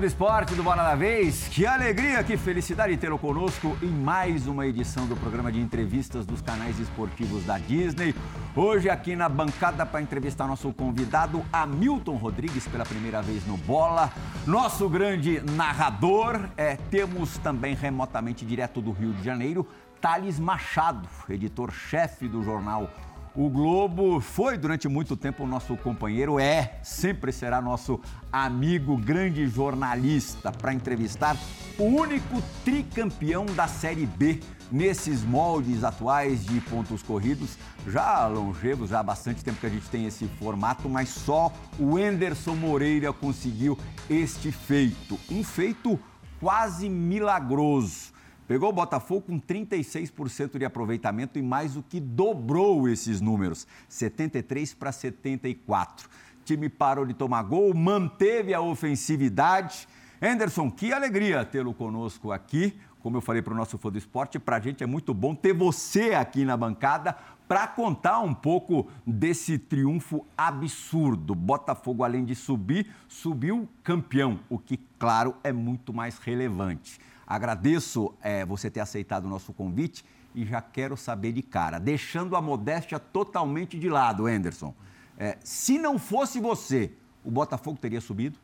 Do esporte do Bola da Vez. Que alegria, que felicidade tê-lo conosco em mais uma edição do programa de entrevistas dos canais esportivos da Disney. Hoje aqui na bancada para entrevistar nosso convidado Hamilton Rodrigues pela primeira vez no Bola. Nosso grande narrador. É, temos também remotamente direto do Rio de Janeiro Thales Machado, editor-chefe do jornal o Globo foi durante muito tempo o nosso companheiro, é, sempre será nosso amigo, grande jornalista, para entrevistar o único tricampeão da Série B nesses moldes atuais de pontos corridos. Já longevos, já há bastante tempo que a gente tem esse formato, mas só o Enderson Moreira conseguiu este feito. Um feito quase milagroso Pegou o Botafogo com 36% de aproveitamento e mais do que dobrou esses números, 73 para 74. O time parou de tomar gol, manteve a ofensividade. Anderson, que alegria tê-lo conosco aqui. Como eu falei para o nosso fã do esporte, para a gente é muito bom ter você aqui na bancada para contar um pouco desse triunfo absurdo. Botafogo, além de subir, subiu campeão, o que, claro, é muito mais relevante. Agradeço é, você ter aceitado o nosso convite e já quero saber de cara, deixando a modéstia totalmente de lado, Anderson. É, se não fosse você, o Botafogo teria subido?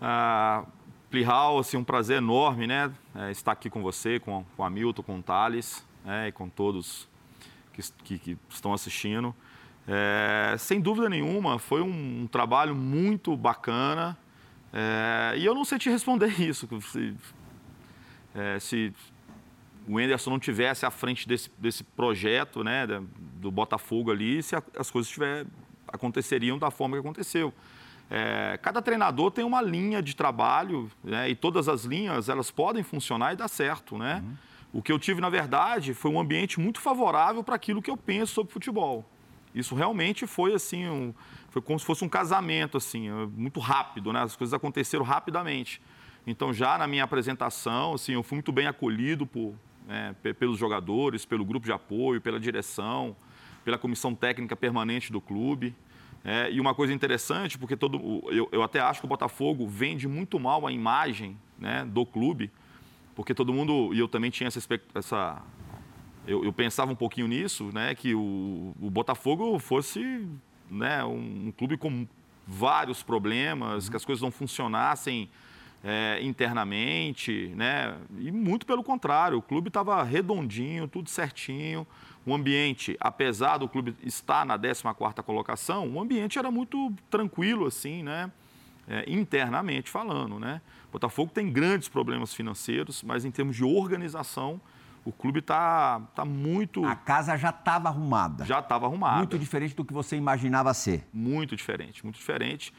Ah, Plihal, assim, um prazer enorme, né? É, estar aqui com você, com, com o Hamilton, com o Thales, né? e com todos que, que, que estão assistindo. É, sem dúvida nenhuma, foi um, um trabalho muito bacana. É, e eu não sei te responder isso. É, se o Enderson não tivesse à frente desse, desse projeto, né, do Botafogo ali, se a, as coisas tiver, aconteceriam da forma que aconteceu. É, cada treinador tem uma linha de trabalho né, e todas as linhas elas podem funcionar e dar certo, né? Uhum. O que eu tive, na verdade, foi um ambiente muito favorável para aquilo que eu penso sobre futebol. Isso realmente foi assim, um, foi como se fosse um casamento, assim, muito rápido, né? As coisas aconteceram rapidamente. Então, já na minha apresentação, assim, eu fui muito bem acolhido por, né, pelos jogadores, pelo grupo de apoio, pela direção, pela comissão técnica permanente do clube. É, e uma coisa interessante, porque todo, eu, eu, até acho que o Botafogo vende muito mal a imagem né, do clube, porque todo mundo, e eu também tinha essa, essa eu, eu, pensava um pouquinho nisso, né, que o, o Botafogo fosse né, um, um, clube com vários problemas, uhum. que as coisas não funcionassem é, internamente, né? E muito pelo contrário, o clube estava redondinho, tudo certinho. O ambiente, apesar do clube estar na 14ª colocação, o ambiente era muito tranquilo, assim, né? É, internamente falando, né? O Botafogo tem grandes problemas financeiros, mas em termos de organização, o clube está tá muito. A casa já estava arrumada. Já estava arrumada. Muito diferente do que você imaginava ser. Muito diferente, muito diferente.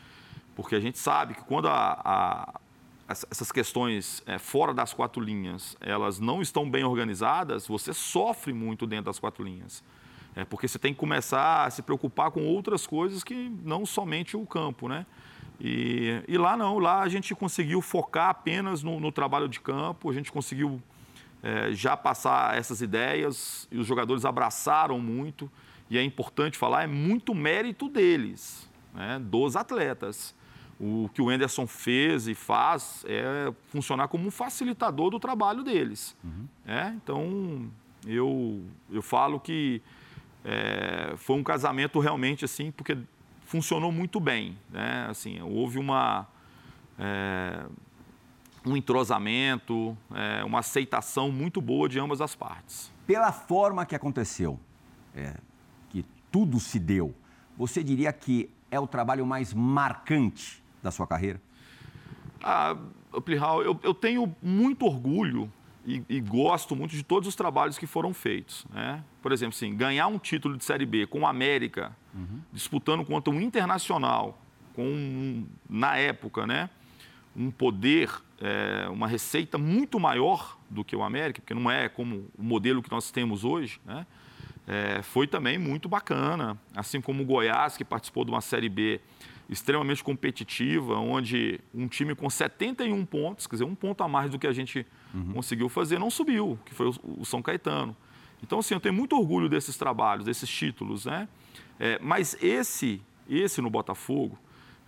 Porque a gente sabe que quando a, a essas questões é, fora das quatro linhas, elas não estão bem organizadas, você sofre muito dentro das quatro linhas. É, porque você tem que começar a se preocupar com outras coisas que não somente o campo, né? E, e lá não, lá a gente conseguiu focar apenas no, no trabalho de campo, a gente conseguiu é, já passar essas ideias e os jogadores abraçaram muito. E é importante falar, é muito mérito deles, né, dos atletas o que o Enderson fez e faz é funcionar como um facilitador do trabalho deles. Uhum. É? Então, eu, eu falo que é, foi um casamento realmente assim, porque funcionou muito bem. Né? Assim, houve uma, é, um entrosamento, é, uma aceitação muito boa de ambas as partes. Pela forma que aconteceu, é, que tudo se deu, você diria que é o trabalho mais marcante da sua carreira? Ah, Plihal, eu, eu tenho muito orgulho e, e, gosto muito de todos os trabalhos que foram feitos. Né? Por exemplo, assim, ganhar um título de Série B com o América, uhum. disputando contra um Internacional, com, na época, né, um poder, é, uma receita muito maior do que o América, porque não é como o modelo que nós temos hoje, né? É, foi também muito bacana. Assim como o Goiás, que participou de uma Série B extremamente competitiva, onde um time com 71 pontos, quer dizer, um ponto a mais do que a gente uhum. conseguiu fazer, não subiu, que foi o, São Caetano. Então, assim, eu tenho muito orgulho desses trabalhos, desses títulos, né? É, mas esse, esse no Botafogo,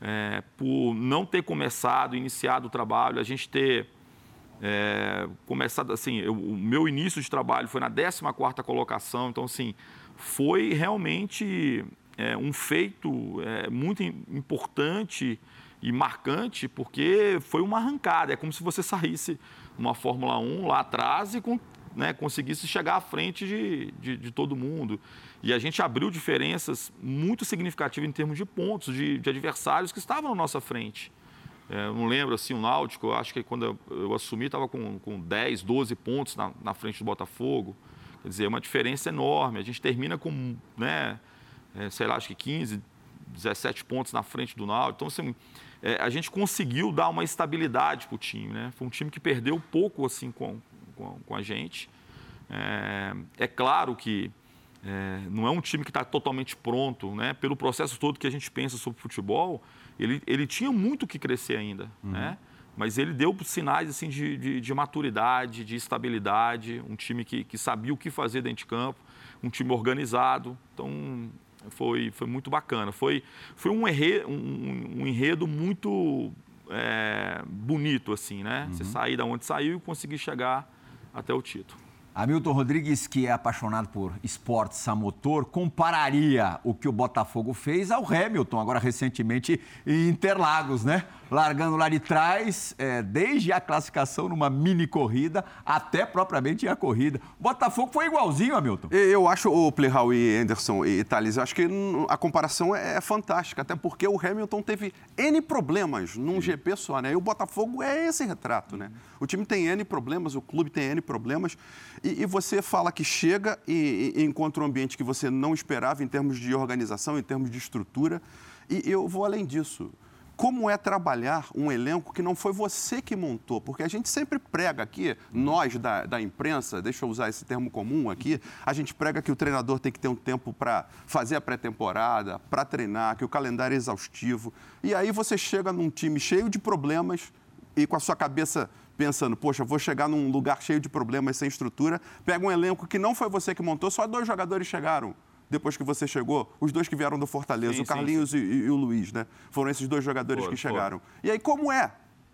é, por não ter começado, iniciado o trabalho, a gente ter é, começado assim, eu, o meu início de trabalho foi na 14ª colocação, então assim, foi realmente é, um feito é, muito importante e marcante, porque foi uma arrancada, é como se você saísse uma Fórmula 1 lá atrás e com, né, conseguisse chegar à frente de, de, de, todo mundo. E a gente abriu diferenças muito significativas em termos de pontos, de, de adversários que estavam na nossa frente. É, não lembro assim, o Náutico, eu acho que quando eu, eu assumi estava com, com 10, 12 pontos na, na, frente do Botafogo. Quer dizer, é uma diferença enorme. A gente termina com, né, é, sei lá, acho que 15, 17 pontos na frente do Náutico. Então, assim, é, a gente conseguiu dar uma estabilidade para o time. Né? Foi um time que perdeu pouco assim, com, com, com a gente. É, é claro que é, não é um time que está totalmente pronto, né? pelo processo todo que a gente pensa sobre futebol ele, ele tinha muito que crescer ainda, uhum. né? Mas ele deu sinais assim, de, de, de, maturidade, de estabilidade, um time que, que sabia o que fazer dentro de campo, um time organizado. Então, foi, foi muito bacana. Foi, foi um, enredo, um, um enredo muito é, bonito, assim, né? Uhum. Você sair da onde saiu e conseguir chegar até o título. Hamilton Rodrigues, que é apaixonado por esportes a motor, compararia o que o Botafogo fez ao Hamilton, agora recentemente em Interlagos, né? largando lá de trás, é, desde a classificação numa mini corrida até propriamente a corrida. Botafogo foi igualzinho, Hamilton. Eu acho, o Plihal e Anderson e Thales, acho que a comparação é, é fantástica, até porque o Hamilton teve N problemas num Sim. GP só, né? E o Botafogo é esse retrato, né? O time tem N problemas, o clube tem N problemas, e, e você fala que chega e, e encontra um ambiente que você não esperava em termos de organização, em termos de estrutura, e eu vou além disso como é trabalhar um elenco que não foi você que montou? Porque a gente sempre prega aqui, nós da, da imprensa, deixa eu usar esse termo comum aqui, a gente prega que o treinador tem que ter um tempo para fazer a pré-temporada, para treinar, que o calendário é exaustivo. E aí você chega num time cheio de problemas e com a sua cabeça pensando, poxa, vou chegar num lugar cheio de problemas, sem estrutura, pega um elenco que não foi você que montou, só dois jogadores chegaram depois que você chegou? Os dois que vieram do Fortaleza, sim, o Carlinhos sim, sim. E, e, o Luiz, né? Foram esses dois jogadores que chegaram. E aí, como é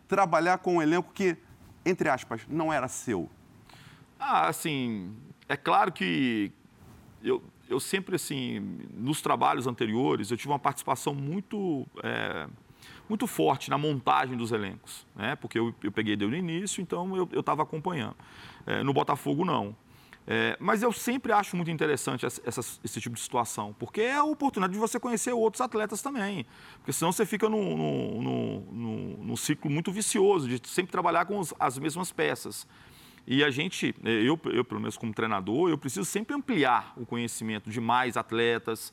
trabalhar com um elenco que, entre aspas, não era seu? Ah, assim, é claro que eu, eu sempre, assim, nos trabalhos anteriores, eu tive uma participação muito, é, muito forte na montagem dos elencos, né? Porque eu, eu peguei desde o início, então eu estava acompanhando. É, no Botafogo, não. É, mas eu sempre acho muito interessante essa, essa, esse tipo de situação, porque é a oportunidade de você conhecer outros atletas também. Porque senão você fica num ciclo muito vicioso de sempre trabalhar com os, as mesmas peças. E a gente, é, eu, eu pelo menos como treinador, eu preciso sempre ampliar o conhecimento de mais atletas.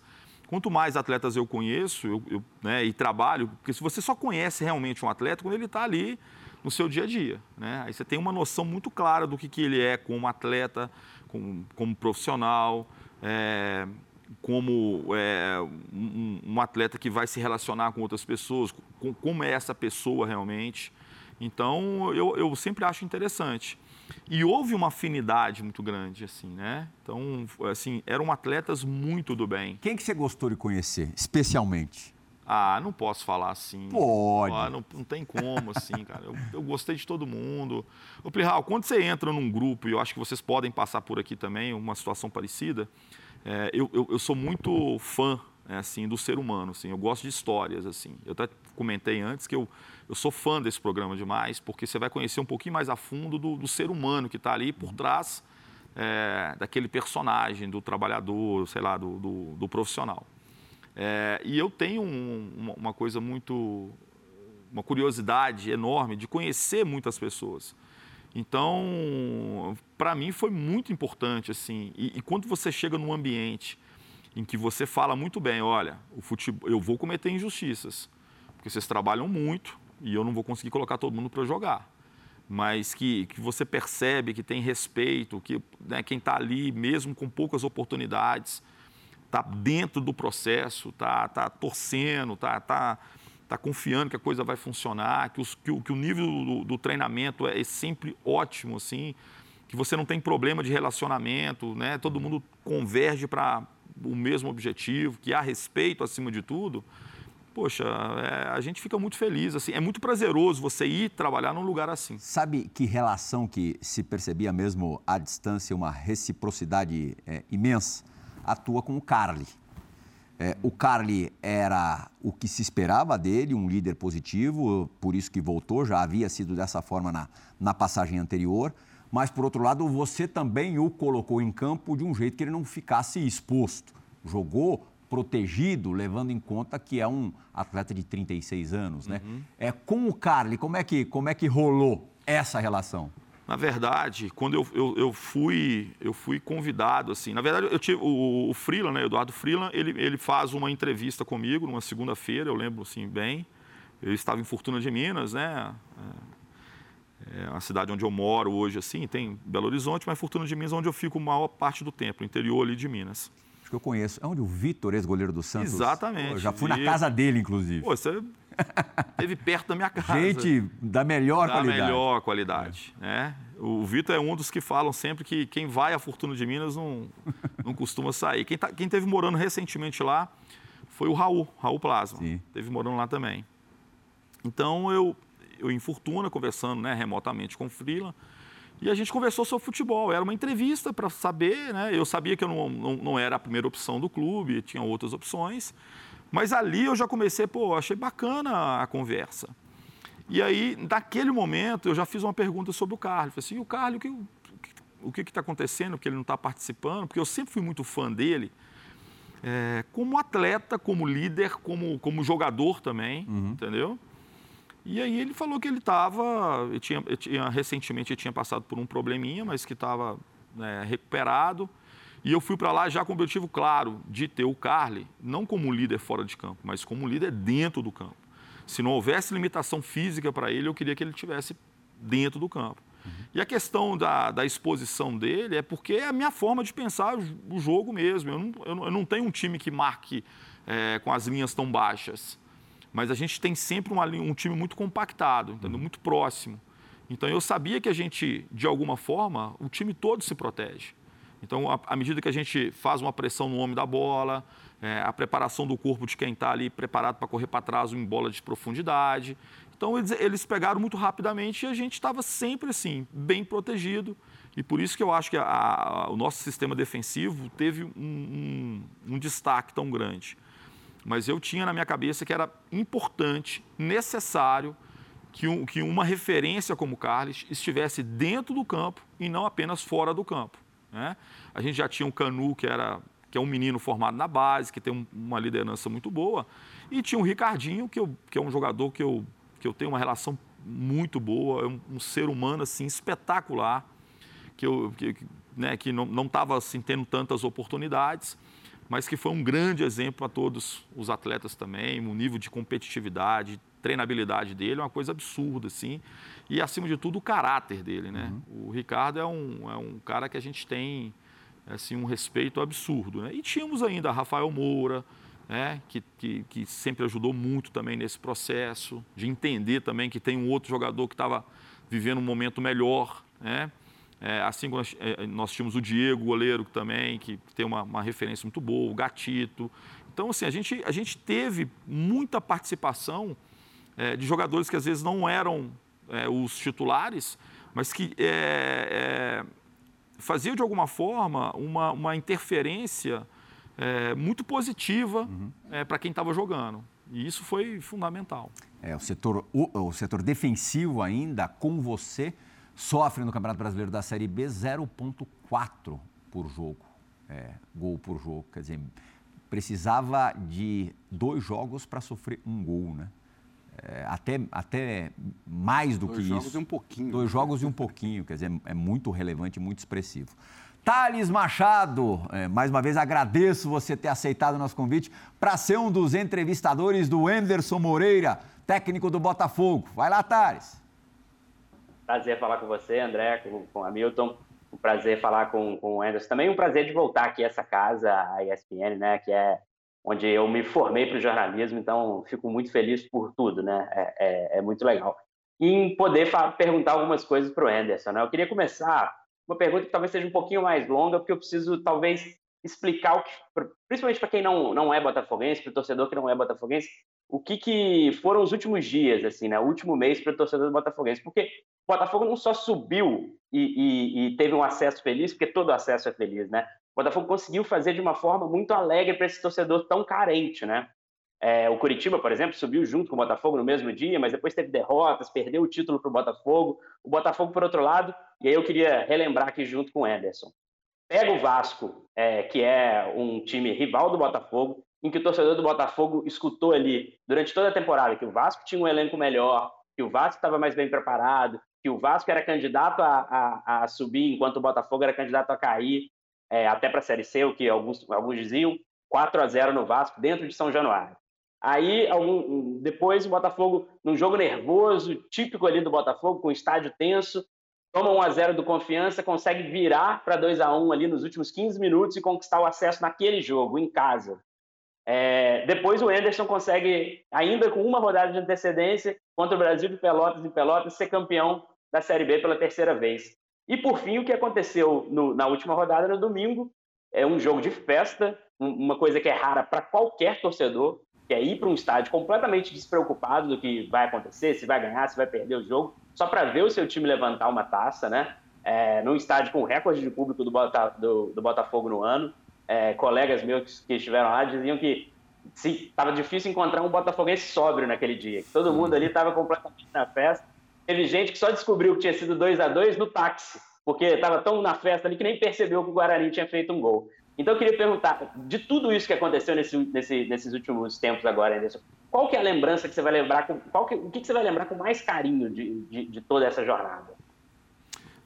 Quanto mais atletas eu conheço eu, eu, né, e trabalho, porque se você só conhece realmente um atleta quando ele está ali no seu dia a dia. Né? Aí você tem uma noção muito clara do que, que ele é como atleta, como, como profissional, é, como é, um, um, atleta que vai se relacionar com outras pessoas, com, como é essa pessoa realmente. Então, eu, eu sempre acho interessante. E houve uma afinidade muito grande, assim, né? Então, assim, eram atletas muito do bem. Quem que você gostou de conhecer, especialmente? Ah, não posso falar assim. Pode. Ah, não, não tem como, assim, cara. Eu, eu gostei de todo mundo. Ô, Plihal, quando você entra num grupo, e eu acho que vocês podem passar por aqui também, uma situação parecida, é, eu, eu, eu, sou muito fã, é, assim, do ser humano, assim. Eu gosto de histórias, assim. Eu até comentei antes que eu, eu sou fã desse programa demais, porque você vai conhecer um pouquinho mais a fundo do, do ser humano que está ali por trás é, daquele personagem, do trabalhador, sei lá, do, do, do profissional. É, e eu tenho um, uma coisa muito, uma curiosidade enorme de conhecer muitas pessoas. Então, para mim foi muito importante assim. E, e, quando você chega num ambiente em que você fala muito bem, olha, o futebol, eu vou cometer injustiças, porque vocês trabalham muito e eu não vou conseguir colocar todo mundo para jogar. Mas que, que você percebe que tem respeito, que né, quem está ali, mesmo com poucas oportunidades, está dentro do processo, está tá torcendo, está tá, tá confiando que a coisa vai funcionar, que, os, que, o, que o nível do, do, treinamento é sempre ótimo, assim, que você não tem problema de relacionamento, né? todo mundo converge para o mesmo objetivo, que há respeito acima de tudo. Poxa, é, a gente fica muito feliz. Assim, é muito prazeroso você ir trabalhar num lugar assim. Sabe que relação que se percebia mesmo à distância, uma reciprocidade é, imensa? Atua com o Carly. É, o Carly era o que se esperava dele, um líder positivo, por isso que voltou, já havia sido dessa forma na, na passagem anterior. Mas, por outro lado, você também o colocou em campo de um jeito que ele não ficasse exposto. Jogou protegido, levando em conta que é um atleta de 36 anos, né? Uhum. É, com o Carly, como é, que, como é que rolou essa relação? Na verdade, quando eu, eu, eu, fui, eu fui convidado, assim, na verdade, eu tive, o, o Freeland, né, Eduardo Freeland, ele, ele faz uma entrevista comigo numa segunda-feira, eu lembro, assim, bem. Eu estava em Fortuna de Minas, né? É, é a cidade onde eu moro hoje, assim, tem Belo Horizonte, mas Fortuna de Minas é onde eu fico a maior parte do tempo, interior ali de Minas que eu conheço. É onde o Vitor, ex-goleiro do Santos. Exatamente. Pô, já fui na casa dele, inclusive. Pô, você esteve perto da minha casa. Gente da melhor da qualidade. Da melhor qualidade. É. Né? O Vitor é um dos que falam sempre que quem vai à Fortuna de Minas não, não costuma sair. Quem, tá, quem teve morando recentemente lá foi o Raul, Raul Plasma. Sim. Teve morando lá também. Então eu, eu em Fortuna, conversando né, remotamente com o Freeland, e a gente conversou sobre futebol. Era uma entrevista para saber, né? Eu sabia que eu não, não, não, era a primeira opção do clube, tinha outras opções. Mas ali eu já comecei, pô, achei bacana a conversa. E aí, naquele momento, eu já fiz uma pergunta sobre o Carlos. Falei assim, e o Carlos, o que o que está acontecendo? Porque ele não está participando? Porque eu sempre fui muito fã dele. É, como atleta, como líder, como, como jogador também, uhum. entendeu? E aí ele falou que ele estava, tinha, tinha, recentemente tinha passado por um probleminha, mas que estava né, recuperado. E eu fui para lá já com o objetivo claro de ter o Carly, não como líder fora de campo, mas como líder dentro do campo. Se não houvesse limitação física para ele, eu queria que ele tivesse dentro do campo. Uhum. E a questão da, da, exposição dele é porque é a minha forma de pensar o jogo mesmo. Eu não, eu não, eu não tenho um time que marque é, com as linhas tão baixas mas a gente tem sempre uma, um time muito compactado, entendeu? muito próximo. Então eu sabia que a gente, de alguma forma, o time todo se protege. Então, à medida que a gente faz uma pressão no homem da bola, é, a preparação do corpo de quem está ali preparado para correr para trás em bola de profundidade. Então, eles, eles pegaram muito rapidamente e a gente estava sempre assim, bem protegido. E por isso que eu acho que a, a, o nosso sistema defensivo teve um, um, um destaque tão grande mas eu tinha na minha cabeça que era importante, necessário, que, um, que uma referência como Carlos estivesse dentro do campo e não apenas fora do campo. Né? A gente já tinha um Canu, que, era, que é um menino formado na base, que tem um, uma liderança muito boa, e tinha o Ricardinho, que, eu, que é um jogador que eu, que eu tenho uma relação muito boa, é um, um ser humano assim, espetacular, que, eu, que, né, que não estava assim, tendo tantas oportunidades mas que foi um grande exemplo para todos os atletas também, o nível de competitividade, treinabilidade dele é uma coisa absurda, assim, e acima de tudo o caráter dele, né? Uhum. O Ricardo é um, é um cara que a gente tem, assim, um respeito absurdo, né? E tínhamos ainda Rafael Moura, né? Que, que, que sempre ajudou muito também nesse processo, de entender também que tem um outro jogador que estava vivendo um momento melhor, né? É, assim como nós, é, nós, tínhamos o Diego, goleiro também, que tem uma, uma, referência muito boa, o Gatito. Então, assim, a gente, a gente teve muita participação é, de jogadores que às vezes não eram é, os titulares, mas que é, é, faziam de alguma forma uma, uma interferência muito positiva uhum. para quem estava jogando. E isso foi fundamental. É, o setor, o, o setor defensivo ainda com você sofre no Campeonato Brasileiro da Série B 0,4 por jogo, é, gol por jogo. Quer dizer, precisava de dois jogos para sofrer um gol, né? É, até, até mais do dois que isso. Dois jogos e um pouquinho. Dois jogos e um pouquinho, quer dizer, é muito relevante, muito expressivo. Thales Machado, é, mais uma vez agradeço você ter aceitado o nosso convite para ser um dos entrevistadores do Anderson Moreira, técnico do Botafogo. Vai lá, Thales. Prazer falar com você, André, com, com Hamilton. Um prazer falar com, com o Anderson. Também um prazer de voltar aqui a essa casa, a ESPN, né, que é onde eu me formei para o jornalismo, então fico muito feliz por tudo, né? É, é, é muito legal. E em poder perguntar algumas coisas para o Anderson, né? Eu queria começar uma pergunta que talvez seja um pouquinho mais longa, porque eu preciso talvez explicar o que, principalmente para quem não, não é botafoguense, para o torcedor que não é botafoguense, o que, que foram os últimos dias, assim, né? O último mês para o torcedor do Botafoguense. Porque o Botafogo não só subiu e, e, e, teve um acesso feliz, porque todo acesso é feliz, né? O Botafogo conseguiu fazer de uma forma muito alegre para esse torcedor tão carente, né? É, o Curitiba, por exemplo, subiu junto com o Botafogo no mesmo dia, mas depois teve derrotas, perdeu o título para o Botafogo. O Botafogo, por outro lado, e aí eu queria relembrar aqui junto com o Anderson. Pega o Vasco, é, que é um time rival do Botafogo, em que o torcedor do Botafogo escutou ali durante toda a temporada que o Vasco tinha um elenco melhor, que o Vasco estava mais bem preparado, que o Vasco era candidato a, a, a subir, enquanto o Botafogo era candidato a cair, é, até para a Série C, o que alguns, alguns diziam, 4 a 0 no Vasco, dentro de São Januário. Aí, algum, depois, o Botafogo, num jogo nervoso, típico ali do Botafogo, com estádio tenso, toma 1 a 0 do Confiança, consegue virar para 2 a 1 ali nos últimos 15 minutos e conquistar o acesso naquele jogo, em casa. É, depois o Anderson consegue, ainda com uma rodada de antecedência, contra o Brasil de Pelotas em Pelotas, ser campeão da Série B pela terceira vez. E por fim, o que aconteceu no, na última rodada, no domingo, é um jogo de festa, uma coisa que é rara para qualquer torcedor, que é ir para um estádio completamente despreocupado do que vai acontecer, se vai ganhar, se vai perder o jogo, só para ver o seu time levantar uma taça, né? É, num estádio com recorde de público do, Bota, do, do Botafogo no ano é, colegas meus que estiveram lá diziam que estava difícil encontrar um botafoguense sóbrio naquele dia, todo mundo ali estava completamente na festa. Teve gente que só descobriu que tinha sido 2 a 2 no táxi, porque estava tão na festa ali que nem percebeu que o Guarani tinha feito um gol. Então eu queria perguntar, de tudo isso que aconteceu nesse, nesse, nesses últimos tempos agora, Anderson, qual que é a lembrança que você vai lembrar, com, qual que, o que, que você vai lembrar com mais carinho de, de, de toda essa jornada?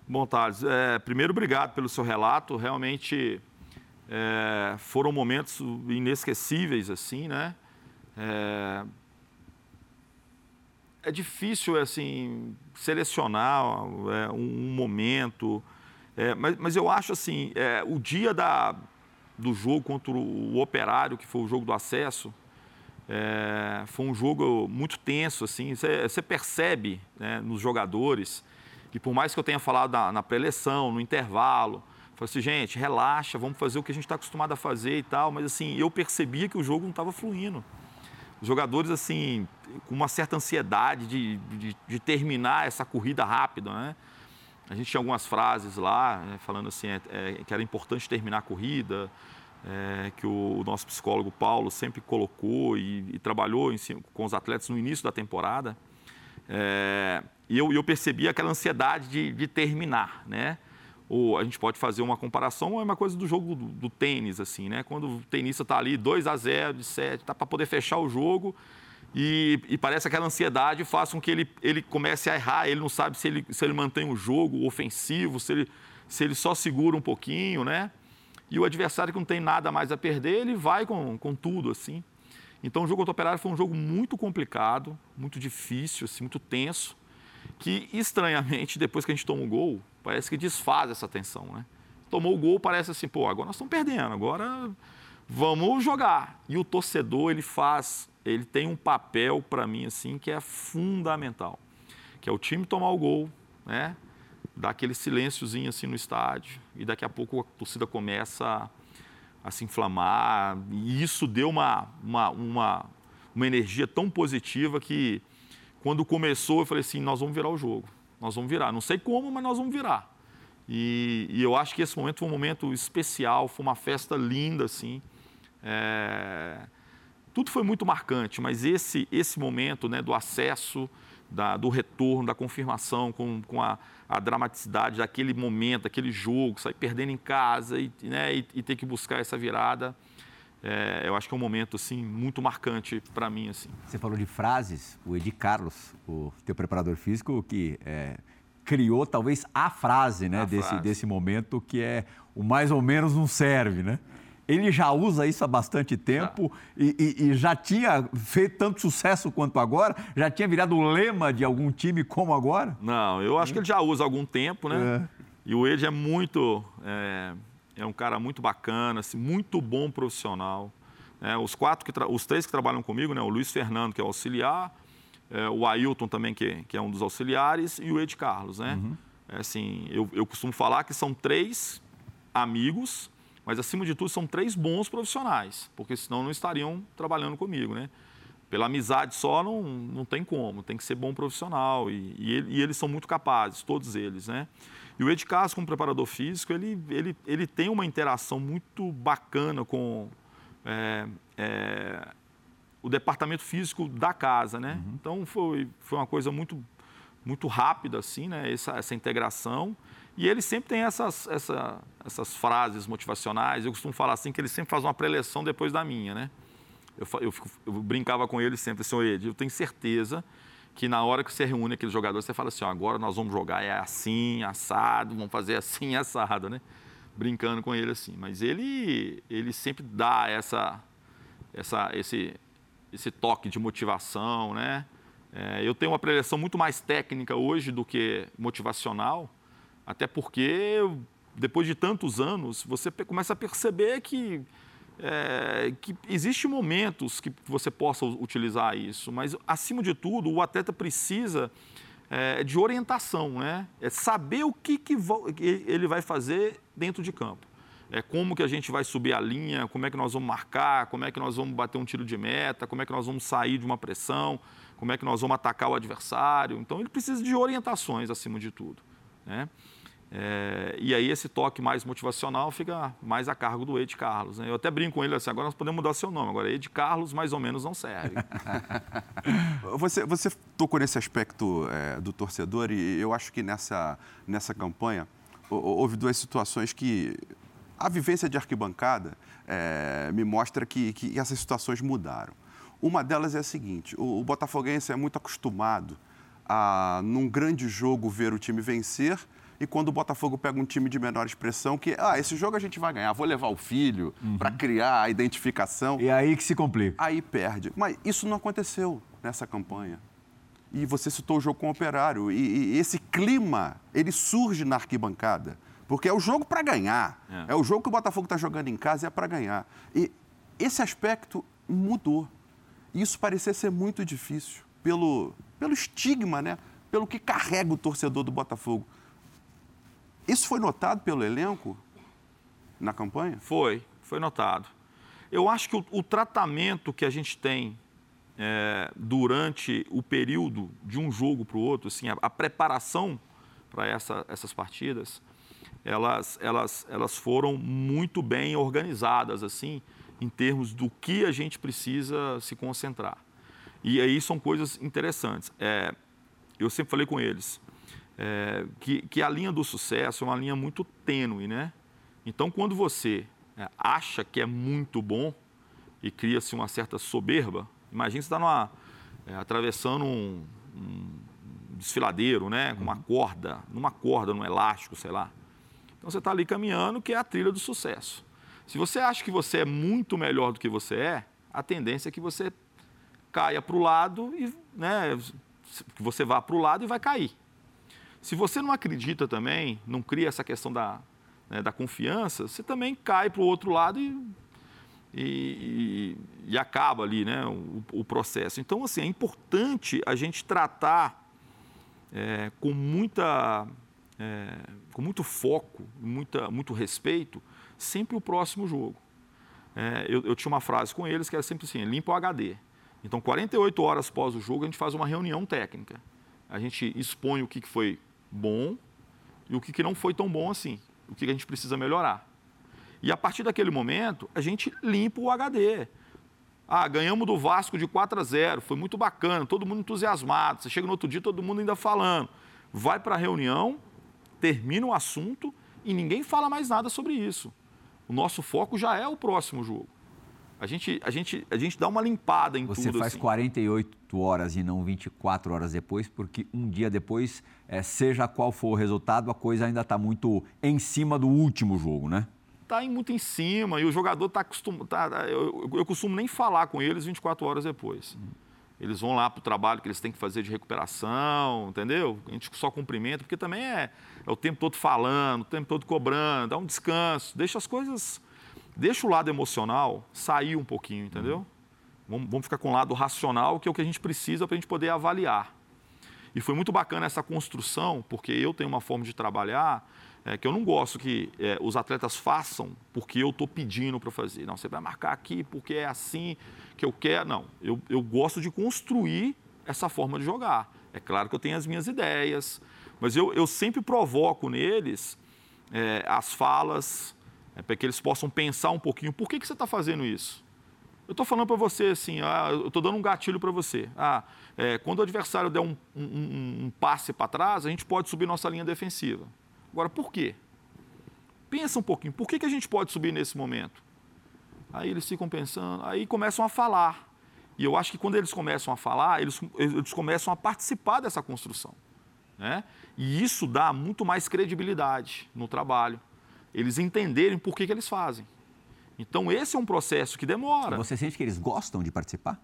Bom, Thales, é, primeiro obrigado pelo seu relato, realmente é, foram momentos inesquecíveis, assim, né? É, é difícil, assim, selecionar é, um, momento, é, mas, mas, eu acho, assim, é, o dia da, do jogo contra o Operário, que foi o jogo do acesso, é, foi um jogo muito tenso, assim, você percebe né, nos jogadores, e por mais que eu tenha falado na, na pré-eleição, no intervalo, Falei assim, gente, relaxa, vamos fazer o que a gente está acostumado a fazer e tal. Mas assim, eu percebia que o jogo não estava fluindo. Os jogadores, assim, com uma certa ansiedade de, de, de, terminar essa corrida rápida, né? A gente tinha algumas frases lá, né, falando assim, é, é, que era importante terminar a corrida, é, que o, o, nosso psicólogo Paulo sempre colocou e, e trabalhou em, com os atletas no início da temporada. É, e eu, eu percebi aquela ansiedade de, de terminar, né? A gente pode fazer uma comparação, é uma coisa do jogo do, do tênis, assim, né? Quando o tenista está ali 2 a 0 de 7, tá para poder fechar o jogo e, e, parece aquela ansiedade faz com que ele, ele comece a errar, ele não sabe se ele, se ele mantém o jogo ofensivo, se ele, se ele só segura um pouquinho, né? E o adversário que não tem nada mais a perder, ele vai com, com tudo, assim. Então o jogo contra o Operário foi um jogo muito complicado, muito difícil, assim, muito tenso, que estranhamente, depois que a gente toma o gol, parece que desfaz essa tensão, né? Tomou o gol, parece assim, pô, agora nós estamos perdendo, agora vamos jogar. E o torcedor, ele faz, ele tem um papel para mim assim que é fundamental, que é o time tomar o gol, né? Dar aquele silênciozinho assim no estádio e daqui a pouco a torcida começa a, a se inflamar e isso deu uma, uma, uma, uma energia tão positiva que quando começou eu falei assim, nós vamos virar o jogo nós vamos virar. Não sei como, mas nós vamos virar. E, e eu acho que esse momento foi um momento especial, foi uma festa linda, assim. É... Tudo foi muito marcante, mas esse, esse momento né, do acesso, da, do retorno, da confirmação, com, com a, a, dramaticidade daquele momento, daquele jogo, sair perdendo em casa e, né, e, e ter que buscar essa virada, é, eu acho que é um momento assim muito marcante para mim assim. Você falou de frases, o Edi Carlos, o teu preparador físico, que é, criou talvez a frase, né, a desse frase. desse momento que é o mais ou menos não serve, né? Ele já usa isso há bastante tempo e, e, e, já tinha feito tanto sucesso quanto agora? Já tinha virado o lema de algum time como agora? Não, eu acho que ele já usa há algum tempo, né? É. E o Ed é muito é, é um cara muito bacana, assim, muito bom profissional. É, os quatro, que os três que trabalham comigo, né, o Luiz Fernando, que é auxiliar, é, o Ailton também, que, que, é um dos auxiliares, e o Ed Carlos. Né? Uhum. É, assim, eu, eu costumo falar que são três amigos, mas acima de tudo são três bons profissionais, porque senão não estariam trabalhando comigo. Né? Pela amizade só não, não tem como, tem que ser bom profissional. E, e, e eles são muito capazes, todos eles, né? E o Ed Castro, como preparador físico, ele, ele, ele tem uma interação muito bacana com é, é, o departamento físico da casa, né? Uhum. Então foi, foi uma coisa muito, muito rápida, assim, né? Essa, essa integração. E ele sempre tem essas, essa, essas frases motivacionais. Eu costumo falar assim que ele sempre faz uma preleção depois da minha, né? Eu, eu, eu brincava com ele sempre, assim, Ed, eu tenho certeza que na hora que você reúne aqueles jogadores, você fala assim, ó, agora nós vamos jogar é assim, assado, vamos fazer assim, assado, né? Brincando com ele assim. Mas ele, ele sempre dá essa, essa, esse, esse toque de motivação, né? É, eu tenho uma preleção muito mais técnica hoje do que motivacional, até porque depois de tantos anos você começa a perceber que é, que existem momentos que você possa utilizar isso, mas acima de tudo o atleta precisa é, de orientação, né? É saber o que, que ele vai fazer dentro de campo. É como que a gente vai subir a linha, como é que nós vamos marcar, como é que nós vamos bater um tiro de meta, como é que nós vamos sair de uma pressão, como é que nós vamos atacar o adversário. Então ele precisa de orientações acima de tudo, né? É, e aí esse toque mais motivacional fica mais a cargo do Ed Carlos. Né? Eu até brinco com ele assim, agora nós podemos mudar seu nome, agora Ed Carlos mais ou menos não serve. você, você tocou nesse aspecto é, do torcedor e eu acho que nessa, nessa campanha houve duas situações que a vivência de arquibancada é, me mostra que, que essas situações mudaram. Uma delas é a seguinte, o, o Botafoguense é muito acostumado a, num grande jogo, ver o time vencer e quando o Botafogo pega um time de menor expressão, que, ah, esse jogo a gente vai ganhar, vou levar o filho uhum. para criar a identificação. E é aí que se complica. Aí perde. Mas isso não aconteceu nessa campanha. E você citou o jogo com o Operário. E, e esse clima, ele surge na arquibancada. Porque é o jogo para ganhar. É. é. o jogo que o Botafogo está jogando em casa e é para ganhar. E esse aspecto mudou. Isso parecia ser muito difícil pelo, pelo estigma, né? pelo que carrega o torcedor do Botafogo. Isso foi notado pelo elenco na campanha? Foi, foi notado. Eu acho que o, o tratamento que a gente tem é, durante o período de um jogo para o outro, assim, a, a preparação para essa, essas partidas, elas, elas, elas foram muito bem organizadas, assim, em termos do que a gente precisa se concentrar. E aí são coisas interessantes. É, eu sempre falei com eles, é, que, que a linha do sucesso é uma linha muito tênue, né? Então, quando você é, acha que é muito bom e cria-se uma certa soberba, imagina você está é, atravessando um, um, desfiladeiro, né? Com uma uhum. corda, numa corda, num elástico, sei lá. Então, você está ali caminhando, que é a trilha do sucesso. Se você acha que você é muito melhor do que você é, a tendência é que você caia para o lado e, né? Que você vá para o lado e vai cair. Se você não acredita também, não cria essa questão da, né, da confiança, você também cai para o outro lado e, e, e, acaba ali né, o, o, processo. Então, assim, é importante a gente tratar é, com, muita, é, com muito foco, muita, muito respeito, sempre o próximo jogo. É, eu, eu, tinha uma frase com eles que era sempre assim, limpa o HD. Então, 48 horas após o jogo, a gente faz uma reunião técnica. A gente expõe o que foi bom e o que, que não foi tão bom assim, o que a gente precisa melhorar. E a partir daquele momento, a gente limpa o HD. Ah, ganhamos do Vasco de 4 a 0, foi muito bacana, todo mundo entusiasmado. Você chega no outro dia, todo mundo ainda falando. Vai para a reunião, termina o assunto e ninguém fala mais nada sobre isso. O nosso foco já é o próximo jogo. A gente, a gente, a gente dá uma limpada em Você tudo. Você faz assim. 48 horas e não 24 horas depois, porque um dia depois, é, seja qual for o resultado, a coisa ainda está muito em cima do último jogo, né? Está muito em cima e o jogador está acostumado. Tá, tá, eu, eu, costumo nem falar com eles 24 horas depois. Hum. Eles vão lá para o trabalho que eles têm que fazer de recuperação, entendeu? A gente só cumprimenta, porque também é, é o tempo todo falando, o tempo todo cobrando, dá um descanso, deixa as coisas Deixa o lado emocional sair um pouquinho, entendeu? Uhum. Vamos, vamos ficar com o lado racional, que é o que a gente precisa para a gente poder avaliar. E foi muito bacana essa construção, porque eu tenho uma forma de trabalhar é, que eu não gosto que é, os atletas façam porque eu estou pedindo para fazer. Não, você vai marcar aqui porque é assim que eu quero. Não, eu, eu gosto de construir essa forma de jogar. É claro que eu tenho as minhas ideias, mas eu, eu sempre provoco neles é, as falas, é, para que eles possam pensar um pouquinho. Por que, que você está fazendo isso? Eu estou falando para você assim, ah, eu estou dando um gatilho para você. Ah, é, quando o adversário der um, um, um passe para trás, a gente pode subir nossa linha defensiva. Agora, por quê? Pensa um pouquinho, por que, que a gente pode subir nesse momento? Aí eles ficam pensando, aí começam a falar. E eu acho que quando eles começam a falar, eles, eles começam a participar dessa construção. Né? E isso dá muito mais credibilidade no trabalho. Eles entenderem por que, que eles fazem. Então, esse é um processo que demora. Você sente que eles gostam de participar?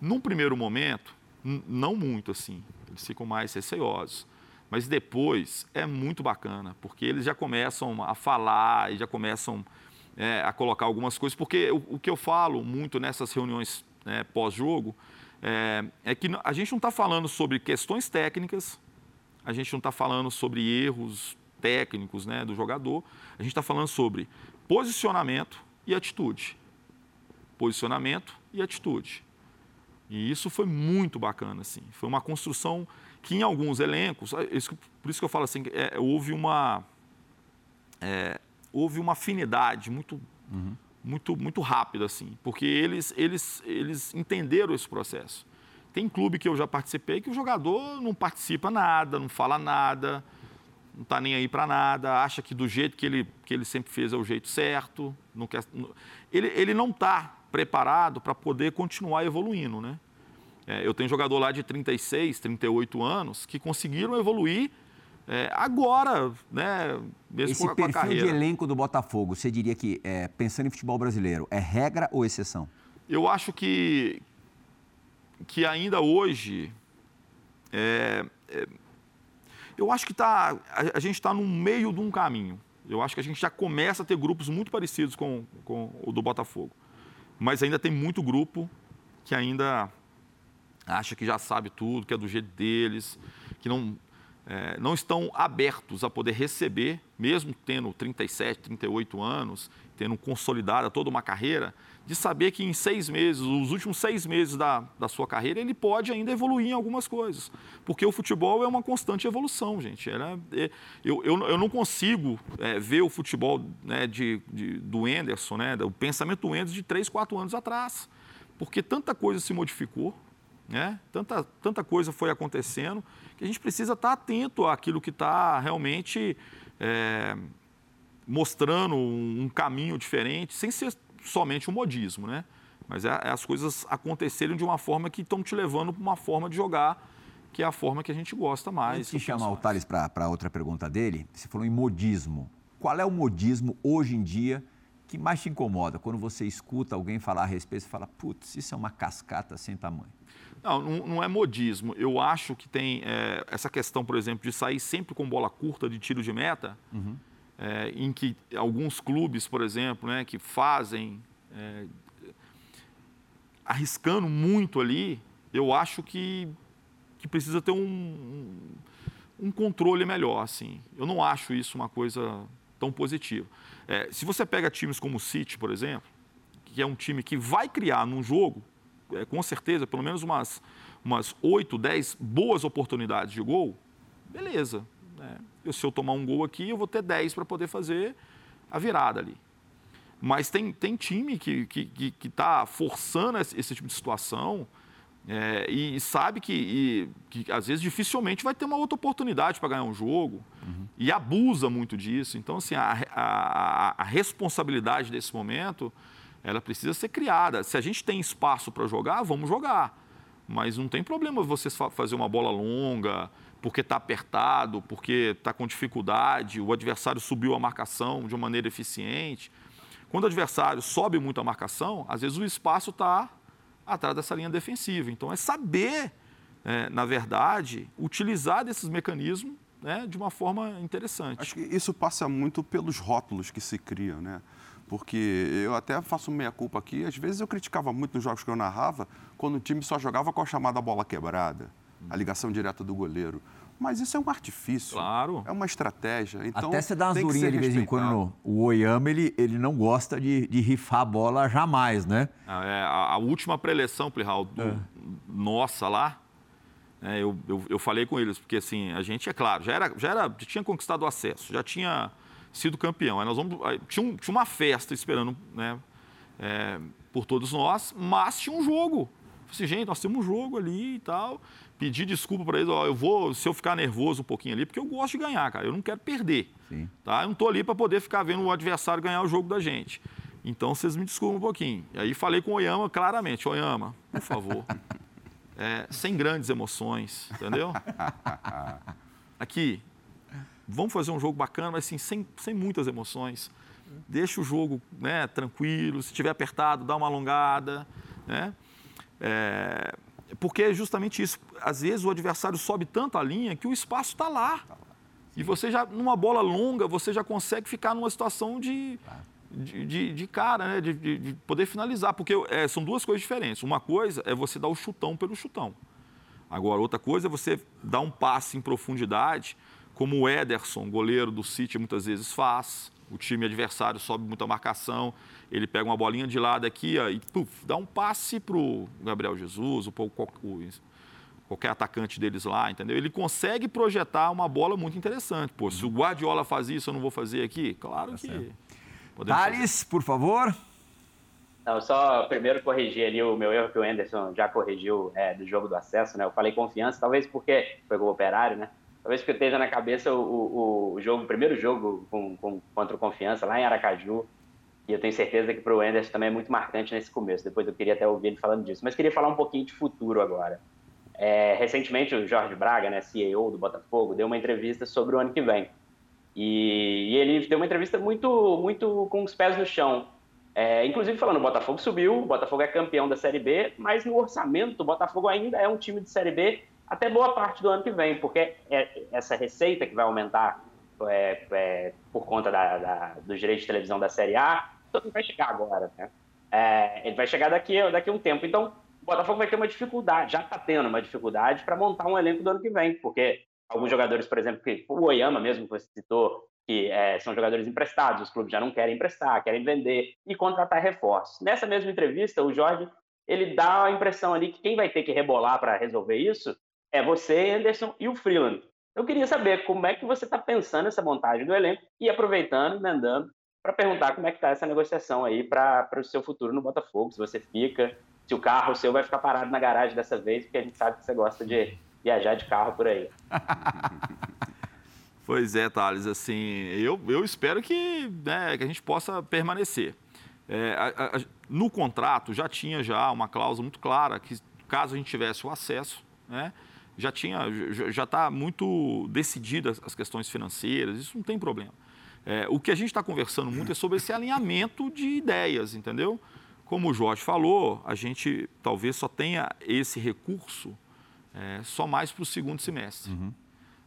Num primeiro momento, não muito assim. Eles ficam mais receosos. Mas depois é muito bacana, porque eles já começam a falar e já começam é, a colocar algumas coisas. Porque o, o, que eu falo muito nessas reuniões né, pós-jogo é, é, que a gente não está falando sobre questões técnicas, a gente não está falando sobre erros técnicos né, do jogador, a gente está falando sobre posicionamento e atitude. Posicionamento e atitude. E isso foi muito bacana, assim. Foi uma construção que em alguns elencos, é, por isso que eu falo assim, é, houve uma é, houve uma afinidade muito uhum. muito muito rápida assim, porque eles eles eles entenderam esse processo. Tem clube que eu já participei que o jogador não participa nada, não fala nada, não está nem aí para nada, acha que do jeito que ele, que ele sempre fez é o jeito certo, não quer, ele, ele não está preparado para poder continuar evoluindo, né? É, eu tenho jogador lá de 36, 38 anos que conseguiram evoluir é, agora, né? Mesmo Esse com, perfil de elenco do Botafogo, você diria que, é, pensando em futebol brasileiro, é regra ou exceção? Eu acho que, que ainda hoje, é, é eu acho que tá, a, a gente está no meio de um caminho. Eu acho que a gente já começa a ter grupos muito parecidos com, com o do Botafogo. Mas ainda tem muito grupo que ainda acha que já sabe tudo, que é do jeito deles, que não, é, não estão abertos a poder receber, mesmo tendo 37, 38 anos, tendo consolidada toda uma carreira, de saber que em seis meses, os últimos seis meses da, da sua carreira, ele pode ainda evoluir em algumas coisas. Porque o futebol é uma constante evolução, gente. Era, é, eu, eu, eu não consigo é, ver o futebol né, de, de, do Enderson, né, o pensamento do Enderson de três, quatro anos atrás. Porque tanta coisa se modificou, né? Tanta, tanta coisa foi acontecendo que a gente precisa estar atento àquilo que está realmente é, mostrando um, caminho diferente, sem ser somente um modismo, né? Mas é, é as coisas acontecerem de uma forma que estão te levando para uma forma de jogar que é a forma que a gente gosta mais. Antes de chamar o Thales para outra pergunta dele, você falou em modismo. Qual é o modismo hoje em dia que mais te incomoda? Quando você escuta alguém falar a respeito, você fala, putz, isso é uma cascata sem tamanho. Não, não, é modismo. Eu acho que tem é, essa questão, por exemplo, de sair sempre com bola curta de tiro de meta, uhum. É, em que alguns clubes, por exemplo, né, que fazem é, arriscando muito ali, eu acho que, que precisa ter um, um controle melhor. Assim. Eu não acho isso uma coisa tão positiva. É, se você pega times como o City, por exemplo, que é um time que vai criar num jogo é, com certeza, pelo menos umas, umas 8, 10 boas oportunidades de gol, beleza. Né? Eu, se eu tomar um gol aqui, eu vou ter 10 para poder fazer a virada ali. Mas tem, tem time que está que, que, tá forçando esse, esse, tipo de situação é, e, sabe que, e, que, às vezes, dificilmente vai ter uma outra oportunidade para ganhar um jogo uhum. e abusa muito disso. Então, assim, a, a, a responsabilidade desse momento ela precisa ser criada. Se a gente tem espaço para jogar, vamos jogar. Mas não tem problema você fazer uma bola longa, porque está apertado, porque está com dificuldade, o adversário subiu a marcação de uma maneira eficiente. Quando o adversário sobe muito a marcação, às vezes o espaço está atrás dessa linha defensiva. Então é saber, é, na verdade, utilizar desses mecanismos né, de uma forma interessante. Acho que isso passa muito pelos rótulos que se criam, né? Porque eu até faço meia-culpa aqui, às vezes eu criticava muito nos jogos que eu narrava, quando o time só jogava com a chamada bola quebrada, a ligação direta do goleiro. Mas isso é um artifício. Claro. É uma estratégia. Então, Até você dá durinhas ser de vez em quando. o Oyama, ele, ele não gosta de, de rifar a bola jamais, né? Ah, é, a, a última preleção, Plihal, do- É. nossa lá, né, eu, eu, eu falei com eles, porque assim, a gente, é claro, já, era, já, era, já tinha conquistado o acesso, já tinha sido campeão. Aí nós vamos, aí tinha, um- tinha uma festa esperando né, é, por todos nós, mas tinha um jogo. Falei Assim, gente, nós temos um jogo ali e tal. Pedi desculpa para eles, ó, eu vou, se eu ficar nervoso um pouquinho ali, porque eu gosto de ganhar, cara, eu não quero perder. Sim. Tá? Eu não estou ali para poder ficar vendo o adversário ganhar o jogo da gente. Então vocês me desculpem um pouquinho. E aí falei com o Oyama claramente, Oyama, por favor, é, sem grandes emoções, entendeu? Aqui, vamos fazer um jogo bacana, mas assim, sem, sem muitas emoções. Deixa o jogo né, tranquilo, se tiver apertado, dá uma alongada. Né? É, porque é justamente isso. Às vezes o adversário sobe tanto a linha que o espaço está lá. E você já, numa bola longa, você já consegue ficar numa situação de, de, de- de cara, né? de, de- de poder finalizar. Porque é, são duas coisas diferentes. Uma coisa é você dar o chutão pelo chutão. Agora, outra coisa é você dar um passe em profundidade, como o Ederson, goleiro do City, muitas vezes faz. O time adversário sobe muita marcação, ele pega uma bolinha de lado aqui ó, e puf, dá um passe para o Gabriel Jesus, o, o, o, qualquer atacante deles lá, entendeu? Ele consegue projetar uma bola muito interessante. Pô, se o Guardiola faz isso, eu não vou fazer aqui? Claro que. podemos fazer. Thales, por favor. Não, só primeiro corrigir ali o meu erro que o Anderson já corrigiu é, do jogo do acesso, né? Eu falei confiança, talvez porque foi com o Operário, né? Talvez porque eu esteja na cabeça o, o, o jogo, o primeiro jogo com, com, contra o Confiança lá em Aracaju. E eu tenho certeza que para o Anderson também é muito marcante nesse começo. Depois eu queria até ouvir ele falando disso. Mas queria falar um pouquinho de futuro agora. É, recentemente o Jorge Braga, né, CEO do Botafogo, deu uma entrevista sobre o ano que vem. E, e ele deu uma entrevista muito, muito com os pés no chão. É, inclusive falando, o Botafogo subiu, o Botafogo é campeão da Série B, mas no orçamento o Botafogo ainda é um time de Série B até boa parte do ano que vem, porque é essa receita que vai aumentar é, é, por conta da, da, dos direitos de televisão da Série A, não vai chegar agora, né? É, ele vai chegar daqui, daqui a um tempo. Então, o Botafogo vai ter uma dificuldade, já está tendo uma dificuldade para montar um elenco do ano que vem, porque alguns jogadores, por exemplo, que, o Oyama mesmo, que você citou, que é, são jogadores emprestados, os clubes já não querem emprestar, querem vender e contratar reforços. Nessa mesma entrevista, o Jorge ele dá a impressão ali que quem vai ter que rebolar para resolver isso é você, Anderson e o Freeland. Eu queria saber como é que você está pensando essa montagem do elenco e aproveitando, emendando, para perguntar como é que está essa negociação aí para o seu futuro no Botafogo, se você fica, se o carro seu vai ficar parado na garagem dessa vez, porque a gente sabe que você gosta de viajar de carro por aí. Pois é, Thales, assim, eu, eu espero que, né, que a gente possa permanecer. É, a- a- no contrato já tinha já uma cláusula muito clara que caso a gente tivesse o acesso, né, já tinha, já está muito decididas as questões financeiras, isso não tem problema. É, o que a gente está conversando muito é sobre esse alinhamento de ideias, entendeu? Como o Jorge falou, a gente talvez só tenha esse recurso é, só mais para o segundo semestre.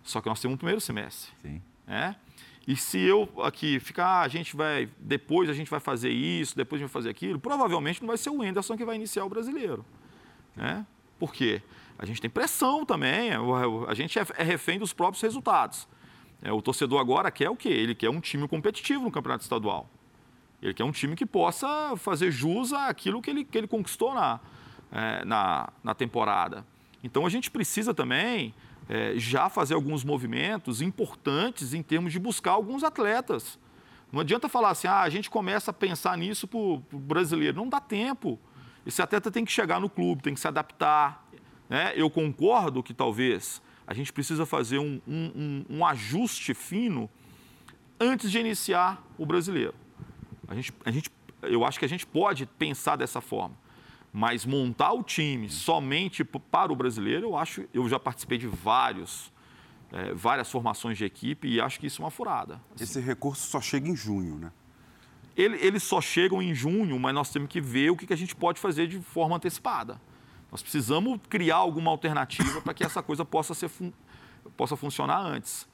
Só que nós temos um primeiro semestre. Sim. né? E se eu aqui ficar, ah, a gente vai, depois a gente vai fazer isso, depois a gente vai fazer aquilo, provavelmente não vai ser o Enderson que vai iniciar o brasileiro. Né? Por quê? A gente tem pressão também, o- a gente é é refém dos próprios resultados. É, o torcedor agora quer o quê? Ele quer um time competitivo no campeonato estadual. Ele quer um time que possa fazer jus àquilo que ele, que ele conquistou na, é, na, na temporada. Então a gente precisa também é, já fazer alguns movimentos importantes em termos de buscar alguns atletas. Não adianta falar assim, ah, a gente começa a pensar nisso para o brasileiro. Não dá tempo. Esse atleta tem que chegar no clube, tem que se adaptar. Né? Eu concordo que talvez a gente precisa fazer um, um- um- um ajuste fino antes de iniciar o brasileiro. A gente, a gente, eu acho que a gente pode pensar dessa forma. Mas montar o time somente para o brasileiro, eu acho, eu já participei de vários, eh, várias formações de equipe e acho que isso é uma furada. Esse recurso só chega em junho, né? Ele- eles só chegam em junho, mas nós temos que ver o que que a gente pode fazer de forma antecipada. Nós precisamos criar alguma alternativa para que essa coisa possa, ser fun- possa funcionar antes.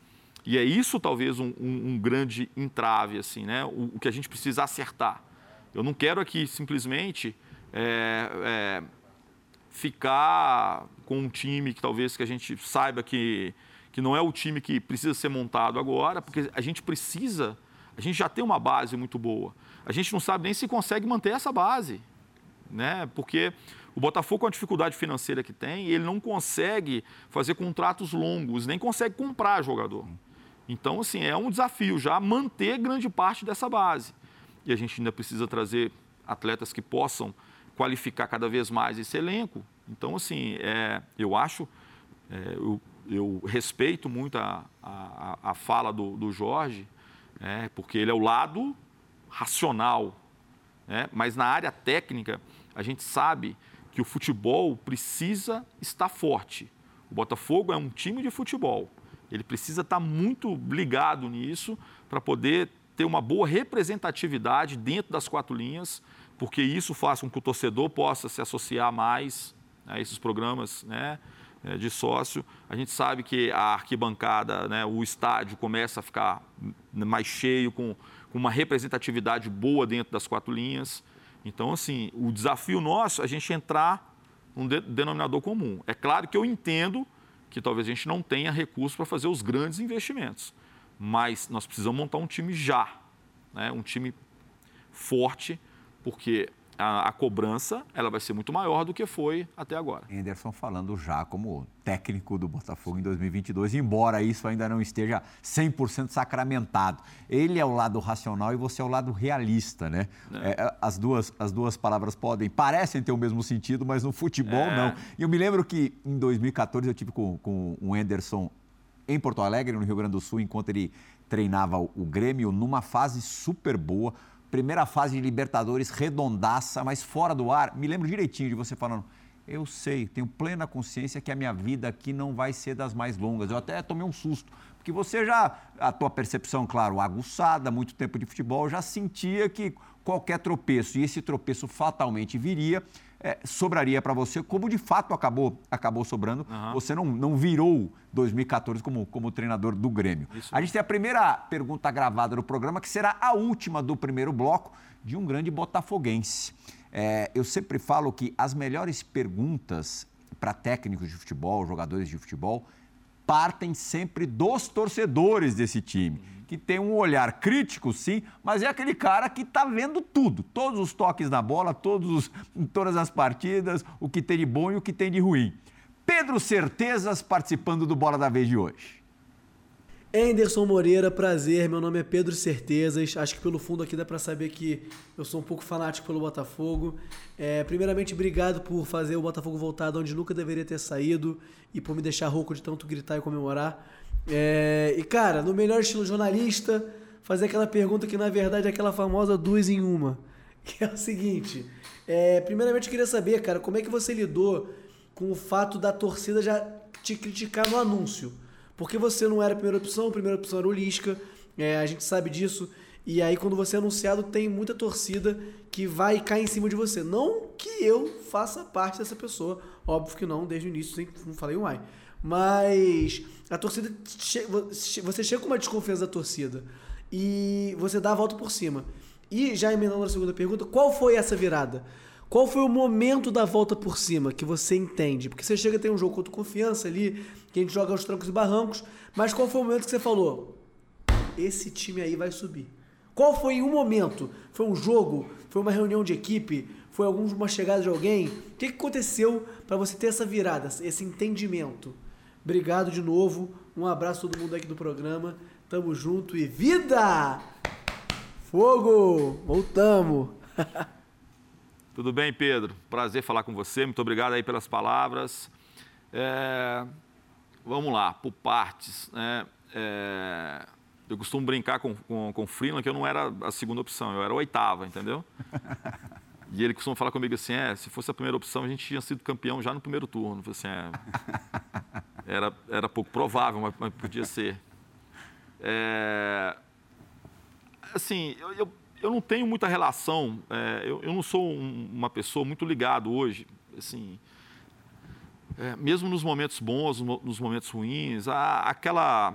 E é isso talvez um, um- um grande entrave, assim, né? O, o que a gente precisa acertar. Eu não quero aqui simplesmente é, é, ficar com um time que talvez que a gente saiba que, que não é o time que precisa ser montado agora, porque a gente precisa, a gente já tem uma base muito boa. A gente não sabe nem se consegue manter essa base, né? Porque o Botafogo, com a dificuldade financeira que tem, ele não consegue fazer contratos longos, nem consegue comprar jogador. Então, assim, é um desafio já manter grande parte dessa base. E a gente ainda precisa trazer atletas que possam qualificar cada vez mais esse elenco. Então, assim, é, eu acho, é, eu, eu, respeito muito a, a, a fala do, do Jorge, é, porque ele é o lado racional, né? mas na área técnica, a gente sabe que o futebol precisa estar forte. O Botafogo é um time de futebol. Ele precisa estar muito ligado nisso para poder ter uma boa representatividade dentro das quatro linhas, porque isso faz com que o torcedor possa se associar mais a esses programas né, é, de sócio. A gente sabe que a arquibancada, né, o estádio começa a ficar mais cheio, com, com uma representatividade boa dentro das quatro linhas. Então, assim, o desafio nosso é a gente entrar num denominador comum. É claro que eu entendo que talvez a gente não tenha recursos para fazer os grandes investimentos, mas nós precisamos montar um time já, né? um time forte, porque a, a, cobrança ela vai ser muito maior do que foi até agora. Anderson falando já como técnico do Botafogo em 2022, embora isso ainda não esteja 100% sacramentado. Ele é o lado racional e você é o lado realista, né? É. É, as, duas, as duas palavras podem, parecem ter o mesmo sentido, mas no futebol é. não. E eu me lembro que em 2014 eu tive com, com o Anderson em Porto Alegre, no Rio Grande do Sul, enquanto ele treinava o Grêmio, numa fase super boa primeira fase de Libertadores redondaça, mas fora do ar. Me lembro direitinho de você falando. Eu sei, tenho plena consciência que a minha vida aqui não vai ser das mais longas. Eu até tomei um susto, porque você já, a tua percepção, claro, aguçada, muito tempo de futebol, já sentia que qualquer tropeço, e esse tropeço fatalmente viria, é, sobraria para você, como de fato acabou, acabou sobrando. Uhum. Você não, não virou 2014 como, como treinador do Grêmio. Isso. A gente tem a primeira pergunta gravada no programa, que será a última do primeiro bloco, de um grande botafoguense. É, eu sempre falo que as melhores perguntas para técnicos de futebol, jogadores de futebol, partem sempre dos torcedores desse time que tem um olhar crítico, sim, mas é aquele cara que está vendo tudo, todos os toques na bola, todos os, todas as partidas, o que tem de bom e o que tem de ruim. Pedro Certezas participando do Bola da Vez de hoje. Anderson Moreira, prazer. Meu nome é Pedro Certezas. Acho que pelo fundo aqui dá para saber que eu sou um pouco fanático pelo Botafogo. É, primeiramente, obrigado por fazer o Botafogo voltar de onde nunca deveria ter saído e por me deixar rouco de tanto gritar e comemorar. É, e, cara, no melhor estilo jornalista, fazer aquela pergunta que, na verdade, é aquela famosa duas em uma. Que é o seguinte: é, primeiramente, eu queria saber, cara, como é que você lidou com o fato da torcida já te criticar no anúncio? Porque você não era a primeira opção, a primeira opção era o Lisca, é, a gente sabe disso. E aí, quando você é anunciado, tem muita torcida que vai cair em cima de você. Não que eu faça parte dessa pessoa, óbvio que não, desde o início, não falei um ai. Mas a torcida. Você chega com uma desconfiança da torcida e você dá a volta por cima. E já emendando a segunda pergunta, qual foi essa virada? Qual foi o momento da volta por cima que você entende? Porque você chega a ter um jogo contra confiança ali, que a gente joga aos trancos e barrancos, mas qual foi o momento que você falou? Esse time aí vai subir. Qual foi um momento? Foi um jogo? Foi uma reunião de equipe? Foi alguma chegada de alguém? O que aconteceu para você ter essa virada, esse entendimento? Obrigado de novo. Um abraço a todo mundo aqui do programa. Tamo junto e vida! Fogo! Voltamos! Tudo bem, Pedro? Prazer falar com você. Muito obrigado aí pelas palavras. É... Vamos lá, por partes. Né? É... Eu costumo brincar com, com, com o Freeland que eu não era a segunda opção, eu era a oitava, entendeu? E ele costuma falar comigo assim, é, se fosse a primeira opção, a gente tinha sido campeão já no primeiro turno. Assim, é, era, era pouco provável, mas, mas podia ser. É, assim, eu, eu, eu, não tenho muita relação, é, eu, eu, não sou um, uma pessoa muito ligado hoje, assim, é, mesmo nos momentos bons, nos momentos ruins, a, aquela,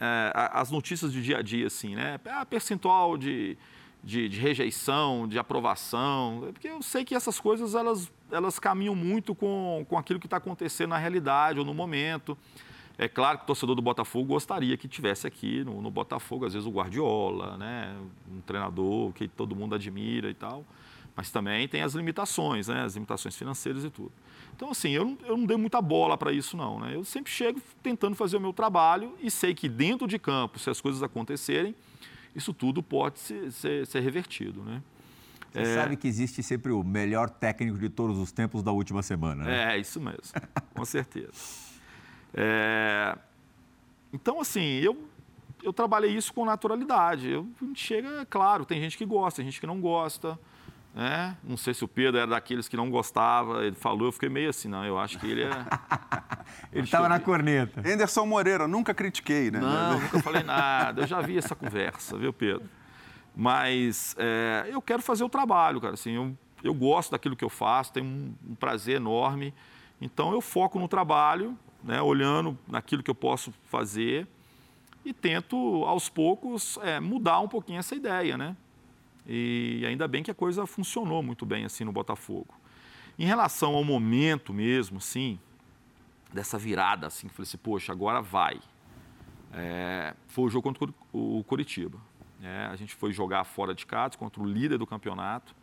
é, as notícias de dia a dia, assim, né, a percentual de de, de, rejeição, de aprovação, porque eu sei que essas coisas elas, elas caminham muito com, com aquilo que está acontecendo na realidade ou no momento. É claro que o torcedor do Botafogo gostaria que tivesse aqui no, no Botafogo, às vezes o Guardiola, né? um treinador que todo mundo admira e tal. Mas também tem as limitações, né? as limitações financeiras e tudo. Então, assim, eu não, eu não dei muita bola para isso, não. Né? Eu sempre chego tentando fazer o meu trabalho e sei que dentro de campo, se as coisas acontecerem, isso tudo pode ser, ser, ser revertido. Né? Você é... sabe que existe sempre o melhor técnico de todos os tempos da última semana, né? É, isso mesmo, com certeza. É... Então, assim, eu, eu trabalhei isso com naturalidade. Eu, chega, claro, tem gente que gosta, tem gente que não gosta. Né? Não sei se o Pedro era daqueles que não gostava, ele falou, eu fiquei meio assim, não, eu acho que ele é... ele estava na corneta. Anderson Moreira, nunca critiquei, né? Não, nunca falei nada, eu já vi essa conversa, viu, Pedro? Mas é, eu quero fazer o trabalho, cara, assim, eu, eu gosto daquilo que eu faço, tenho um, um prazer enorme, então eu foco no trabalho, né, olhando naquilo que eu posso fazer e tento, aos poucos, é, mudar um pouquinho essa ideia, né? E ainda bem que a coisa funcionou muito bem assim no Botafogo. Em relação ao momento mesmo, assim, dessa virada, assim, que falei assim, poxa, agora vai. É, foi o jogo contra o Curitiba. É, a gente foi jogar fora de casa contra o líder do campeonato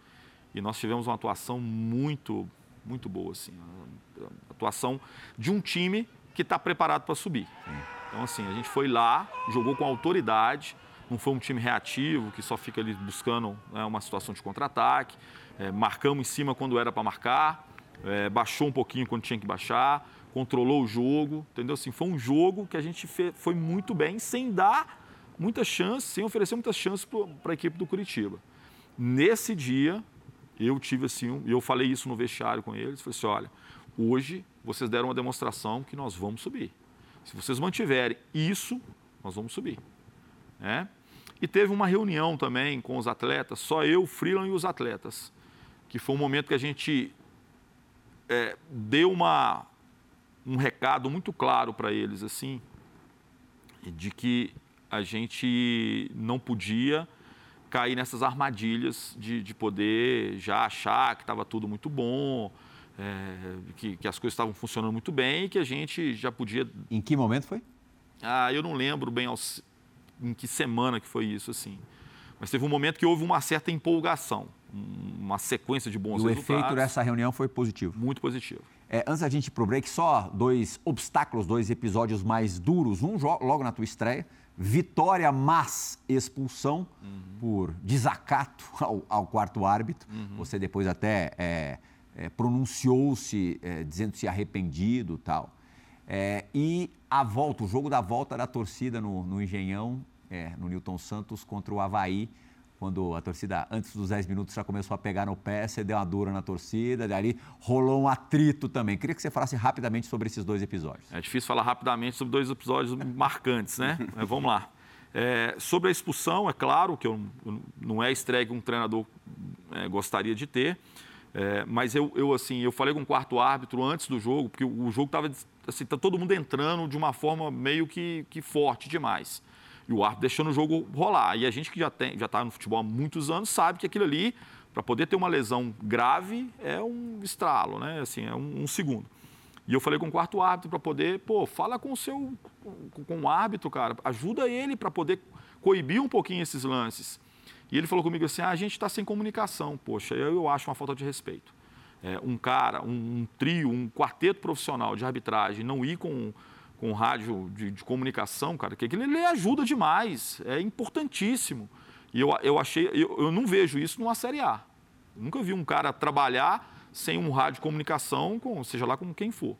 e nós tivemos uma atuação muito, muito boa, assim, atuação de um time que está preparado para subir. Então, assim, a gente foi lá, jogou com autoridade, não foi um time reativo que só fica ali buscando né, uma situação de contra-ataque. É, marcamos em cima quando era para marcar, é, baixou um pouquinho quando tinha que baixar, controlou o jogo, entendeu? Assim, foi um jogo que a gente fez, foi muito bem, sem dar muitas chances, sem oferecer muitas chances para a equipe do Curitiba. Nesse dia, eu tive assim, eu falei isso no vestiário com eles, falei assim, olha, hoje vocês deram uma demonstração que nós vamos subir. Se vocês mantiverem isso, nós vamos subir. É? E teve uma reunião também com os atletas, só eu, Freeland e os atletas, que foi um momento que a gente é, deu uma, um recado muito claro para eles, assim, de que a gente não podia cair nessas armadilhas de, de poder já achar que estava tudo muito bom, é, que, que, as coisas estavam funcionando muito bem e que a gente já podia. Em que momento foi? Ah, eu não lembro bem ao, em que semana que foi isso, assim. Mas teve um momento que houve uma certa empolgação, uma sequência de bons e resultados. o efeito dessa reunião foi positivo? Muito positivo. É, antes da gente ir para o break, só dois obstáculos, dois episódios mais duros. Um logo na tua estreia, vitória, mas expulsão uhum. por desacato ao, ao quarto árbitro. Uhum. Você depois até é, é, pronunciou-se é, dizendo-se arrependido tal. É, e a volta, o jogo da volta da torcida no, no Engenhão, é, no Newton Santos contra o Havaí, quando a torcida, antes dos 10 minutos, já começou a pegar no pé, você deu uma dura na torcida, dali rolou um atrito também. Queria que você falasse rapidamente sobre esses dois episódios. É difícil falar rapidamente sobre dois episódios marcantes, né? Mas vamos lá. É, sobre a expulsão, é claro que eu, não é estreia que um treinador é, gostaria de ter, é, mas eu, eu, assim, eu falei com o quarto árbitro antes do jogo, porque o, jogo estava assim, tá todo mundo entrando de uma forma meio que, que forte demais. E o árbitro deixando o jogo rolar. E a gente que já tem, já está no futebol há muitos anos sabe que aquilo ali, para poder ter uma lesão grave, é um estralo, né? Assim, é um, um segundo. E eu falei com o quarto árbitro para poder, pô, fala com o seu, com, com o árbitro, cara, ajuda ele para poder coibir um pouquinho esses lances. E ele falou comigo assim: ah, a gente está sem comunicação, poxa, eu, eu acho uma falta de respeito é, um cara, um, um, trio, um quarteto profissional de arbitragem não ir com, com rádio de, de comunicação, cara, que aquilo ele ajuda demais, é importantíssimo. E eu, eu achei, eu, eu não vejo isso numa Série A. Eu nunca vi um cara trabalhar sem um rádio de comunicação, com, seja lá com quem for.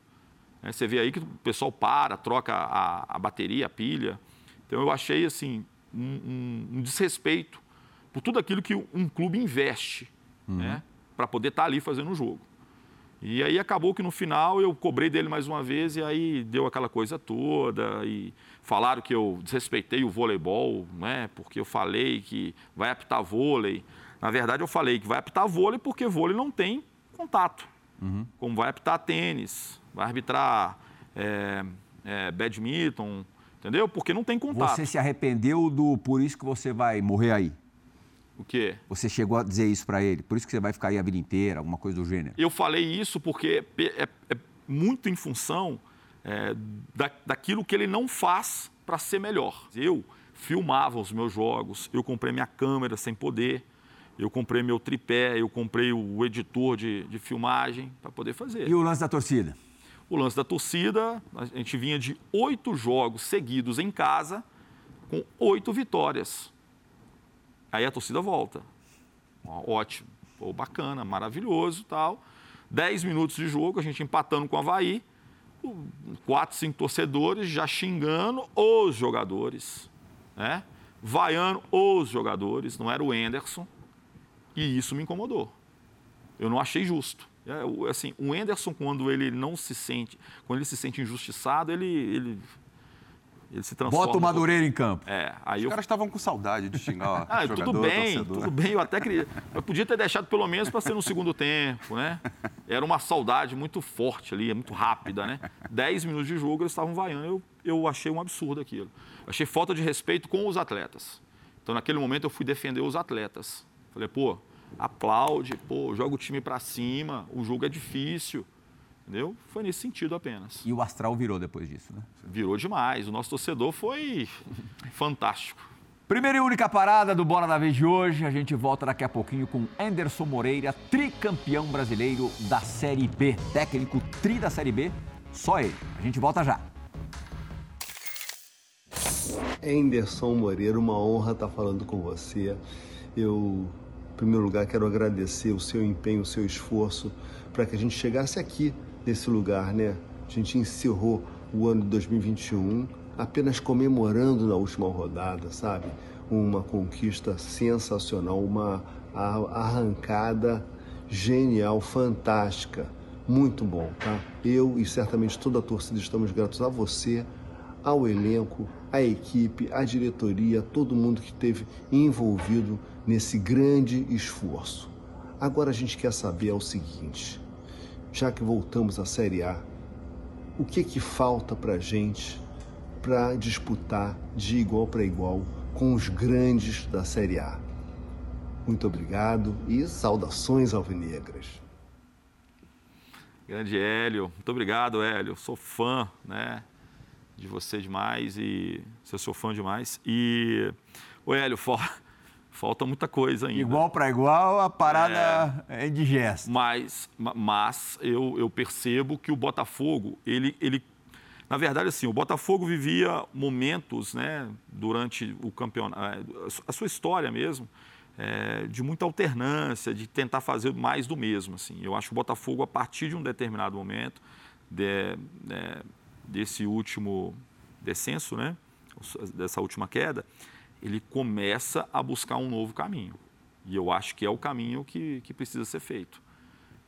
É, você vê aí que o pessoal para, troca a, a bateria, a pilha. Então eu achei assim um, um, um desrespeito por tudo aquilo que um clube investe. Uhum. Né? para poder estar tá ali fazendo o jogo. E aí acabou que no final eu cobrei dele mais uma vez e aí deu aquela coisa toda e falaram que eu desrespeitei o voleibol, né? Porque eu falei que vai apitar vôlei. Na verdade eu falei que vai apitar vôlei porque vôlei não tem contato. Uhum. Como vai apitar tênis, vai arbitrar é, é, badminton, entendeu? Porque não tem contato. Você se arrependeu do por isso que você vai morrer aí? O quê? Você chegou a dizer isso para ele? Por isso que você vai ficar aí a vida inteira, alguma coisa do gênero? Eu falei isso porque é, é, muito em função é, da, daquilo que ele não faz para ser melhor. Eu filmava os meus jogos, eu comprei minha câmera sem poder, eu comprei meu tripé, eu comprei o editor de, de filmagem para poder fazer. E o lance da torcida? O lance da torcida, a gente vinha de oito jogos seguidos em casa, com oito vitórias. Aí a torcida volta. Ótimo, Pô, bacana, maravilhoso tal. Dez minutos de jogo, a gente empatando com o Havaí, quatro, cinco torcedores já xingando os jogadores, né? vaiando os jogadores, não era o Enderson. E isso me incomodou. Eu não achei justo. É, assim, o Enderson, quando ele não se sente, quando ele se sente injustiçado, ele, ele, ele se transforma. Bota o Madureira em campo. É, aí Os eu... caras estavam com saudade de xingar ah, jogador, tudo bem, torcedor. tudo bem. Eu até queria, eu podia ter deixado pelo menos para ser no segundo tempo, né? Era uma saudade muito forte ali, muito rápida, né? Dez minutos de jogo eles estavam vaiando. Eu, eu achei um absurdo aquilo. Eu achei falta de respeito com os atletas. Então, naquele momento, eu fui defender os atletas. Falei, pô, aplaude, pô, joga o time para cima, o jogo é difícil. Entendeu? Foi nesse sentido apenas. E o astral virou depois disso, né? Virou demais. O nosso torcedor foi fantástico. Primeira e única parada do Bola da Vez de hoje. A gente volta daqui a pouquinho com Anderson Moreira, tricampeão brasileiro da Série B. Técnico tri da Série B, só ele. A gente volta já. Anderson Moreira, uma honra estar falando com você. Eu primeiro lugar, quero agradecer o seu empenho, o seu esforço para que a gente chegasse aqui nesse lugar, né? A gente encerrou o ano de 2021 apenas comemorando na última rodada, sabe? Uma conquista sensacional, uma arrancada genial, fantástica. Muito bom, tá? Eu e certamente toda a torcida estamos gratos a você, ao elenco, à equipe, à diretoria, todo mundo que esteve envolvido nesse grande esforço. Agora a gente quer saber é o seguinte, já que voltamos à Série A, o que que falta para a gente para disputar de igual para igual com os grandes da Série A? Muito obrigado e saudações alvinegras. Grande Hélio, muito obrigado, Hélio. Sou fã, né, de você demais e eu sou fã demais. E o Hélio, fora falta muita coisa ainda. Igual para igual, a parada é, é indigesta. Mas, mas eu, eu percebo que o Botafogo, ele, ele na verdade, assim, o Botafogo vivia momentos, né, durante o campeonato, é, a sua história mesmo, é, de muita alternância, de tentar fazer mais do mesmo. Assim. Eu acho que o Botafogo, a partir de um determinado momento, de, de, desse último descenso, né, dessa última queda, ele começa a buscar um novo caminho. E eu acho que é o caminho que, que precisa ser feito.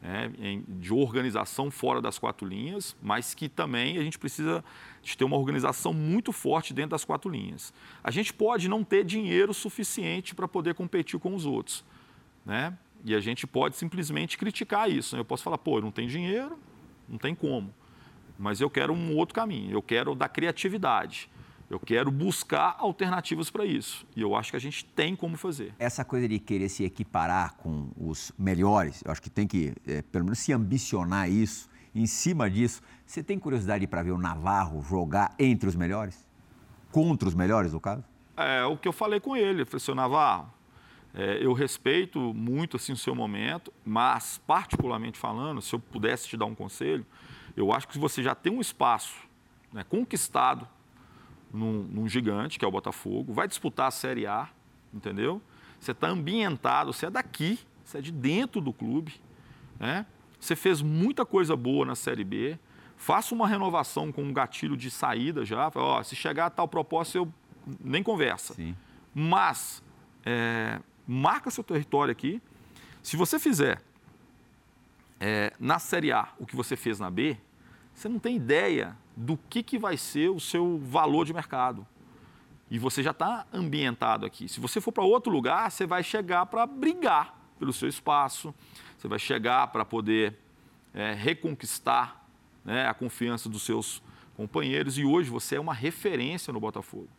É, de organização fora das quatro linhas, mas que também a gente precisa de ter uma organização muito forte dentro das quatro linhas. A gente pode não ter dinheiro suficiente para poder competir com os outros. Né? E a gente pode simplesmente criticar isso. Eu posso falar, pô, eu não tenho dinheiro, não tem como. Mas eu quero um outro caminho, eu quero da criatividade. Eu quero buscar alternativas para isso. E eu acho que a gente tem como fazer. Essa coisa de querer se equiparar com os melhores, eu acho que tem que, é, pelo menos, se ambicionar isso. Em cima disso, você tem curiosidade para ver o Navarro jogar entre os melhores? Contra os melhores, no caso? É o que eu falei com ele. Eu falei, seu Navarro, é, eu respeito muito assim, o seu momento, mas, particularmente falando, se eu pudesse te dar um conselho, eu acho que você já tem um espaço né, conquistado num, num gigante, que é o Botafogo, vai disputar a Série A, entendeu? Você está ambientado, você é daqui, você é de dentro do clube, né? Você fez muita coisa boa na Série B. Faça uma renovação com um gatilho de saída já. Ó, se chegar a tal proposta, eu nem conversa. Sim. Mas é, marca seu território aqui. Se você fizer é, na Série A o que você fez na B, você não tem ideia do que, que vai ser o seu valor de mercado. E você já está ambientado aqui. Se você for para outro lugar, você vai chegar para brigar pelo seu espaço, você vai chegar para poder é, reconquistar né, a confiança dos seus companheiros. E hoje você é uma referência no Botafogo.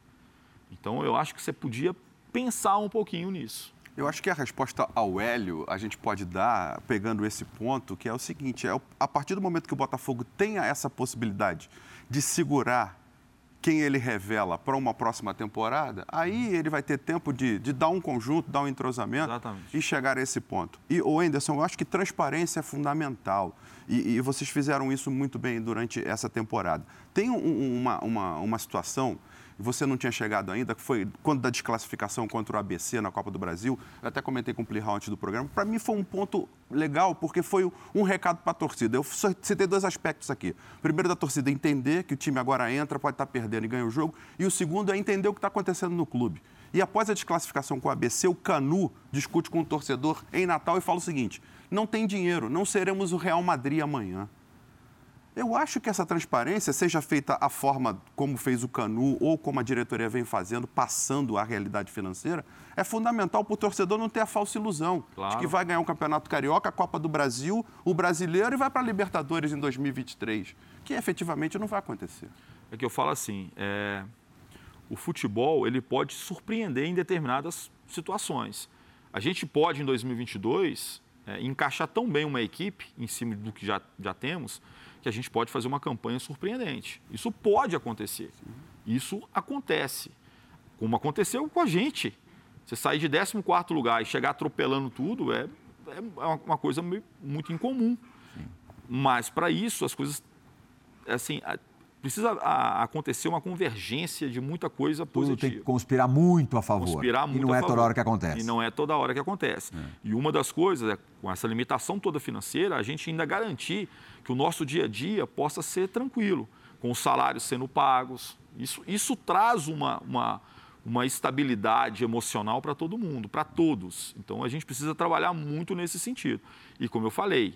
Então eu acho que você podia pensar um pouquinho nisso. Eu acho que a resposta ao Hélio a gente pode dar pegando esse ponto, que é o seguinte: é a partir do momento que o Botafogo tenha essa possibilidade de segurar quem ele revela para uma próxima temporada, aí ele vai ter tempo de, de dar um conjunto, dar um entrosamento Exatamente. e chegar a esse ponto. E, o Anderson, eu acho que transparência é fundamental. E, e vocês fizeram isso muito bem durante essa temporada. Tem um, uma, uma, uma situação você não tinha chegado ainda, que foi quando da desclassificação contra o ABC na Copa do Brasil. Eu até comentei com o Plihal antes do programa. Para mim foi um ponto legal, porque foi um recado para a torcida. Eu citei dois aspectos aqui. Primeiro da torcida entender que o time agora entra, pode estar tá perdendo e ganha o jogo. E o segundo é entender o que está acontecendo no clube. E após a desclassificação com o ABC, o Canu discute com o torcedor em Natal e fala o seguinte: não tem dinheiro, não seremos o Real Madrid amanhã. Eu acho que essa transparência, seja feita a forma como fez o Canu ou como a diretoria vem fazendo, passando a realidade financeira, é fundamental para o torcedor não ter a falsa ilusão claro. de que vai ganhar um Campeonato Carioca, a Copa do Brasil, o Brasileiro e vai para a Libertadores em 2023, que efetivamente não vai acontecer. É que eu falo assim, é... o futebol ele pode surpreender em determinadas situações. A gente pode, em 2022, é, encaixar tão bem uma equipe em cima do que já, já temos, que a gente pode fazer uma campanha surpreendente. Isso pode acontecer. Isso acontece. Como aconteceu com a gente. Você sair de 14 lugar e chegar atropelando tudo é, é uma coisa muito incomum. Mas, para isso, as coisas. Assim, precisa acontecer uma convergência de muita coisa Tudo positiva. tem que conspirar muito a favor. Conspirar muito e não é toda hora que acontece. E não é toda hora que acontece. É. E uma das coisas é, com essa limitação toda financeira, a gente ainda garantir que o nosso dia a dia possa ser tranquilo, com os salários sendo pagos. Isso, isso traz uma, uma, uma estabilidade emocional para todo mundo, para todos. Então a gente precisa trabalhar muito nesse sentido. E como eu falei,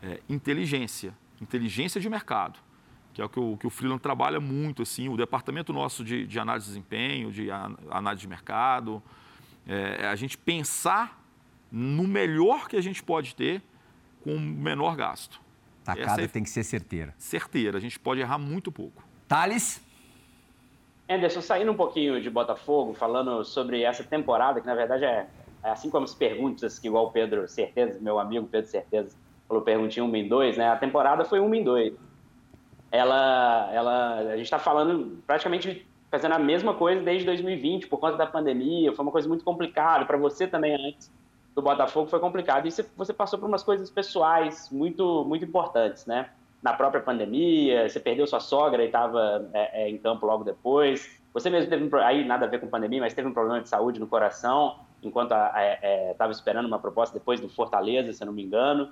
é, inteligência, inteligência de mercado que é o que o, que o Freeland trabalha muito, assim, o departamento nosso de, de análise de desempenho, de análise de mercado, é, é, a gente pensar no melhor que a gente pode ter com o menor gasto. Tacada é tem que ser certeira. Certeira, a gente pode errar muito pouco. Thales? Anderson, saindo um pouquinho de Botafogo, falando sobre essa temporada, que na verdade é, é assim como as perguntas que igual o Pedro Certeza, meu amigo Pedro Certeza, falou perguntinha 1 em 2, né? A temporada foi 1 em 2 ela, ela, a gente está falando praticamente fazendo a mesma coisa desde 2020 por conta da pandemia. Foi uma coisa muito complicada para você também antes do Botafogo foi complicado e você passou por umas coisas pessoais muito muito importantes, né? Na própria pandemia, você perdeu sua sogra e estava é, é, em campo logo depois. Você mesmo teve um, aí nada a ver com pandemia, mas teve um problema de saúde no coração enquanto estava é, esperando uma proposta depois do Fortaleza, se eu não me engano.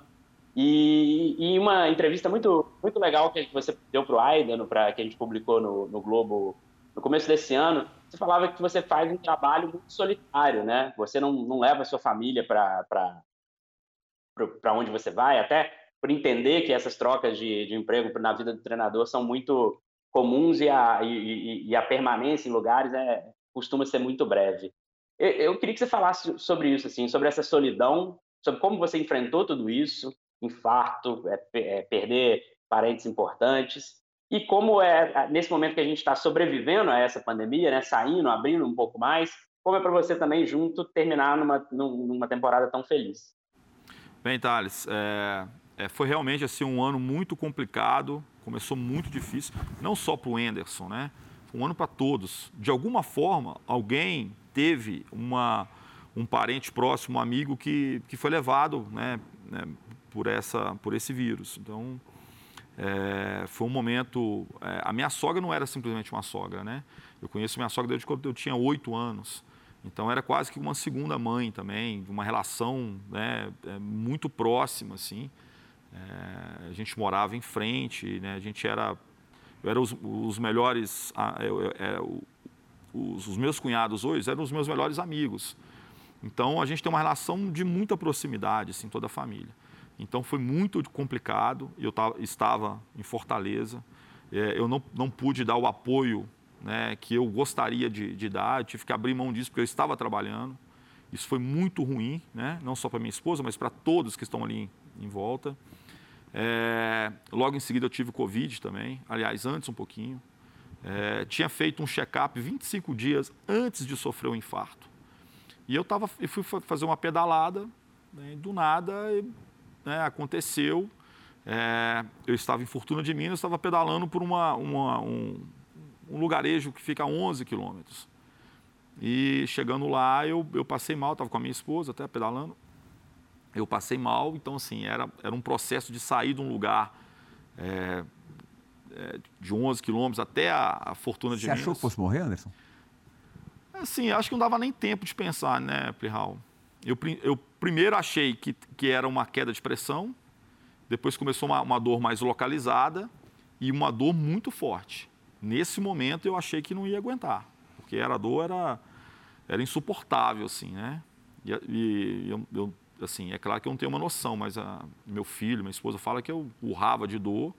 E, e, uma entrevista muito, muito legal que você deu para o Aidan, pra, que a gente publicou no, no, Globo no começo desse ano, você falava que você faz um trabalho muito solitário, né? Você não, não leva a sua família para onde você vai, até por entender que essas trocas de, de emprego na vida do treinador são muito comuns e a, e, e a permanência em lugares é, costuma ser muito breve. Eu, eu queria que você falasse sobre isso, assim, sobre essa solidão, sobre como você enfrentou tudo isso, infarto, é, é perder parentes importantes. E como é nesse momento que a gente está sobrevivendo a essa pandemia, né, saindo, abrindo um pouco mais, como é para você também junto terminar numa, numa temporada tão feliz? Bem, Thales, é, é, foi realmente assim um ano muito complicado, começou muito difícil, não só para o Anderson, né? Um ano para todos. De alguma forma, alguém teve uma, um parente próximo, um amigo que, que foi levado né, né por, essa, por esse vírus. Então, é, foi um momento. É, a minha sogra não era simplesmente uma sogra, né? Eu conheço minha sogra desde quando eu tinha oito anos. Então, era quase que uma segunda mãe também, uma relação né, é, muito próxima, assim. É, a gente morava em frente, né? A gente era. Eu era os, os melhores. Eu, eu, eu, os, os meus cunhados hoje eram os meus melhores amigos. Então, a gente tem uma relação de muita proximidade, assim, toda a família. Então foi muito complicado. Eu estava em Fortaleza. É, eu não, não pude dar o apoio né, que eu gostaria de, de, dar. Eu tive que abrir mão disso porque eu estava trabalhando. Isso foi muito ruim, né? não só para minha esposa, mas para todos que estão ali em, em volta. É, logo em seguida eu tive Covid também, aliás, antes um pouquinho. É, tinha feito um check-up 25 dias antes de sofrer o um infarto. E eu, tava, eu fui fazer uma pedalada, né, do nada né, aconteceu. é, eu estava em Fortuna de Minas, estava pedalando por uma, uma, um, um, lugarejo que fica a 11 quilômetros. E chegando lá, eu, eu passei mal, estava com a minha esposa até pedalando. Eu passei mal, então assim, era, era um processo de sair de um lugar é, é, de 11 quilômetros até a, a Fortuna de Você Minas. Você achou que fosse morrer, Anderson? Assim, acho que não dava nem tempo de pensar, né, Plihal? Eu, eu primeiro achei que, que era uma queda de pressão, depois começou uma, uma dor mais localizada e uma dor muito forte. Nesse momento eu achei que não ia aguentar, porque era a dor era, era insuportável, assim, né? E, e eu, eu, assim, é claro que eu não tenho uma noção, mas a, meu filho, minha esposa fala que eu urrava de dor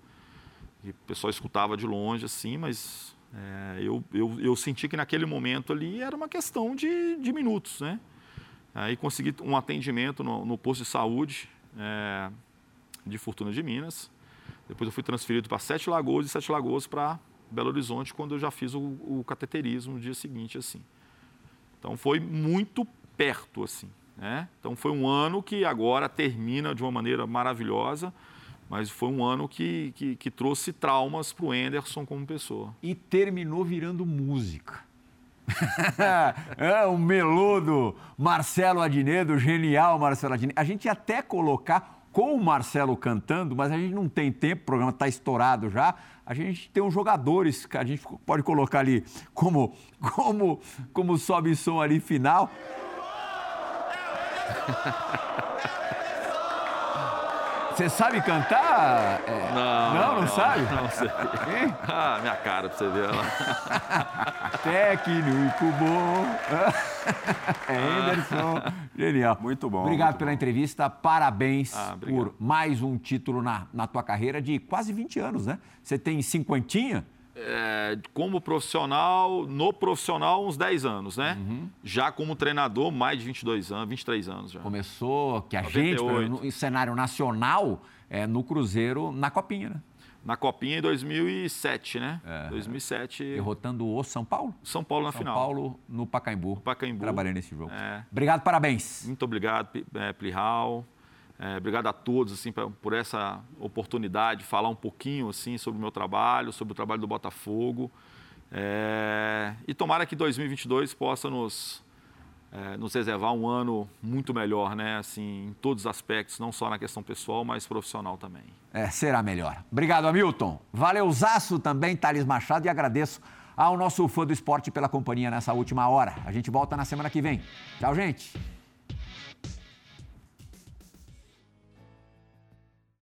e o pessoal escutava de longe, assim, mas é, eu, eu, eu senti que naquele momento ali era uma questão de, de minutos, né? Aí consegui um atendimento no, no posto de saúde é, de Fortuna de Minas. Depois eu fui transferido para Sete Lagoas e Sete Lagoas para Belo Horizonte, quando eu já fiz o, o cateterismo no dia seguinte, assim. Então foi muito perto, assim. Né? Então foi um ano que agora termina de uma maneira maravilhosa, mas foi um ano que, que, que trouxe traumas para o Anderson como pessoa. E terminou virando música. É o meludo Marcelo Adnedo, genial Marcelo Adnedo. A gente ia até colocar com o Marcelo cantando, mas a gente não tem tempo, o programa está estourado já. A gente tem uns jogadores que a gente pode colocar ali como, como, como sobe som ali final. Você sabe cantar? É... Não, não, não, não, sabe? Não sei. Hein? Ah, minha cara pra você ver lá. Técnico bom. É Anderson. Genial. Muito bom. Obrigado muito pela bom. entrevista. Parabéns ah, por mais um título na, na tua carreira de quase 20 anos, né? Você tem cinquentinha? É, como profissional, no profissional, uns 10 anos, né? Uhum. Já como treinador, mais de 22 anos, 23 anos já. Começou, que a 98. gente, no cenário nacional, é, no Cruzeiro, na Copinha, né? Na Copinha em 2007, né? É. 2007. Derrotando o São Paulo? São Paulo na São final. São Paulo no Pacaembu. Pacaembu. Trabalhei nesse jogo. É. Obrigado, parabéns. Muito obrigado, é, Plihal. É, obrigado a todos assim, pra, por essa oportunidade de falar um pouquinho assim, sobre o meu trabalho, sobre o trabalho do Botafogo. É, e tomara que 2022 possa nos, é, nos reservar um ano muito melhor, né? Assim, em todos os aspectos, não só na questão pessoal, mas profissional também. É, será melhor. Obrigado, Hamilton. Valeuzaço também, Thales Machado, e agradeço ao nosso fã do esporte pela companhia nessa última hora. A gente volta na semana que vem. Tchau, gente.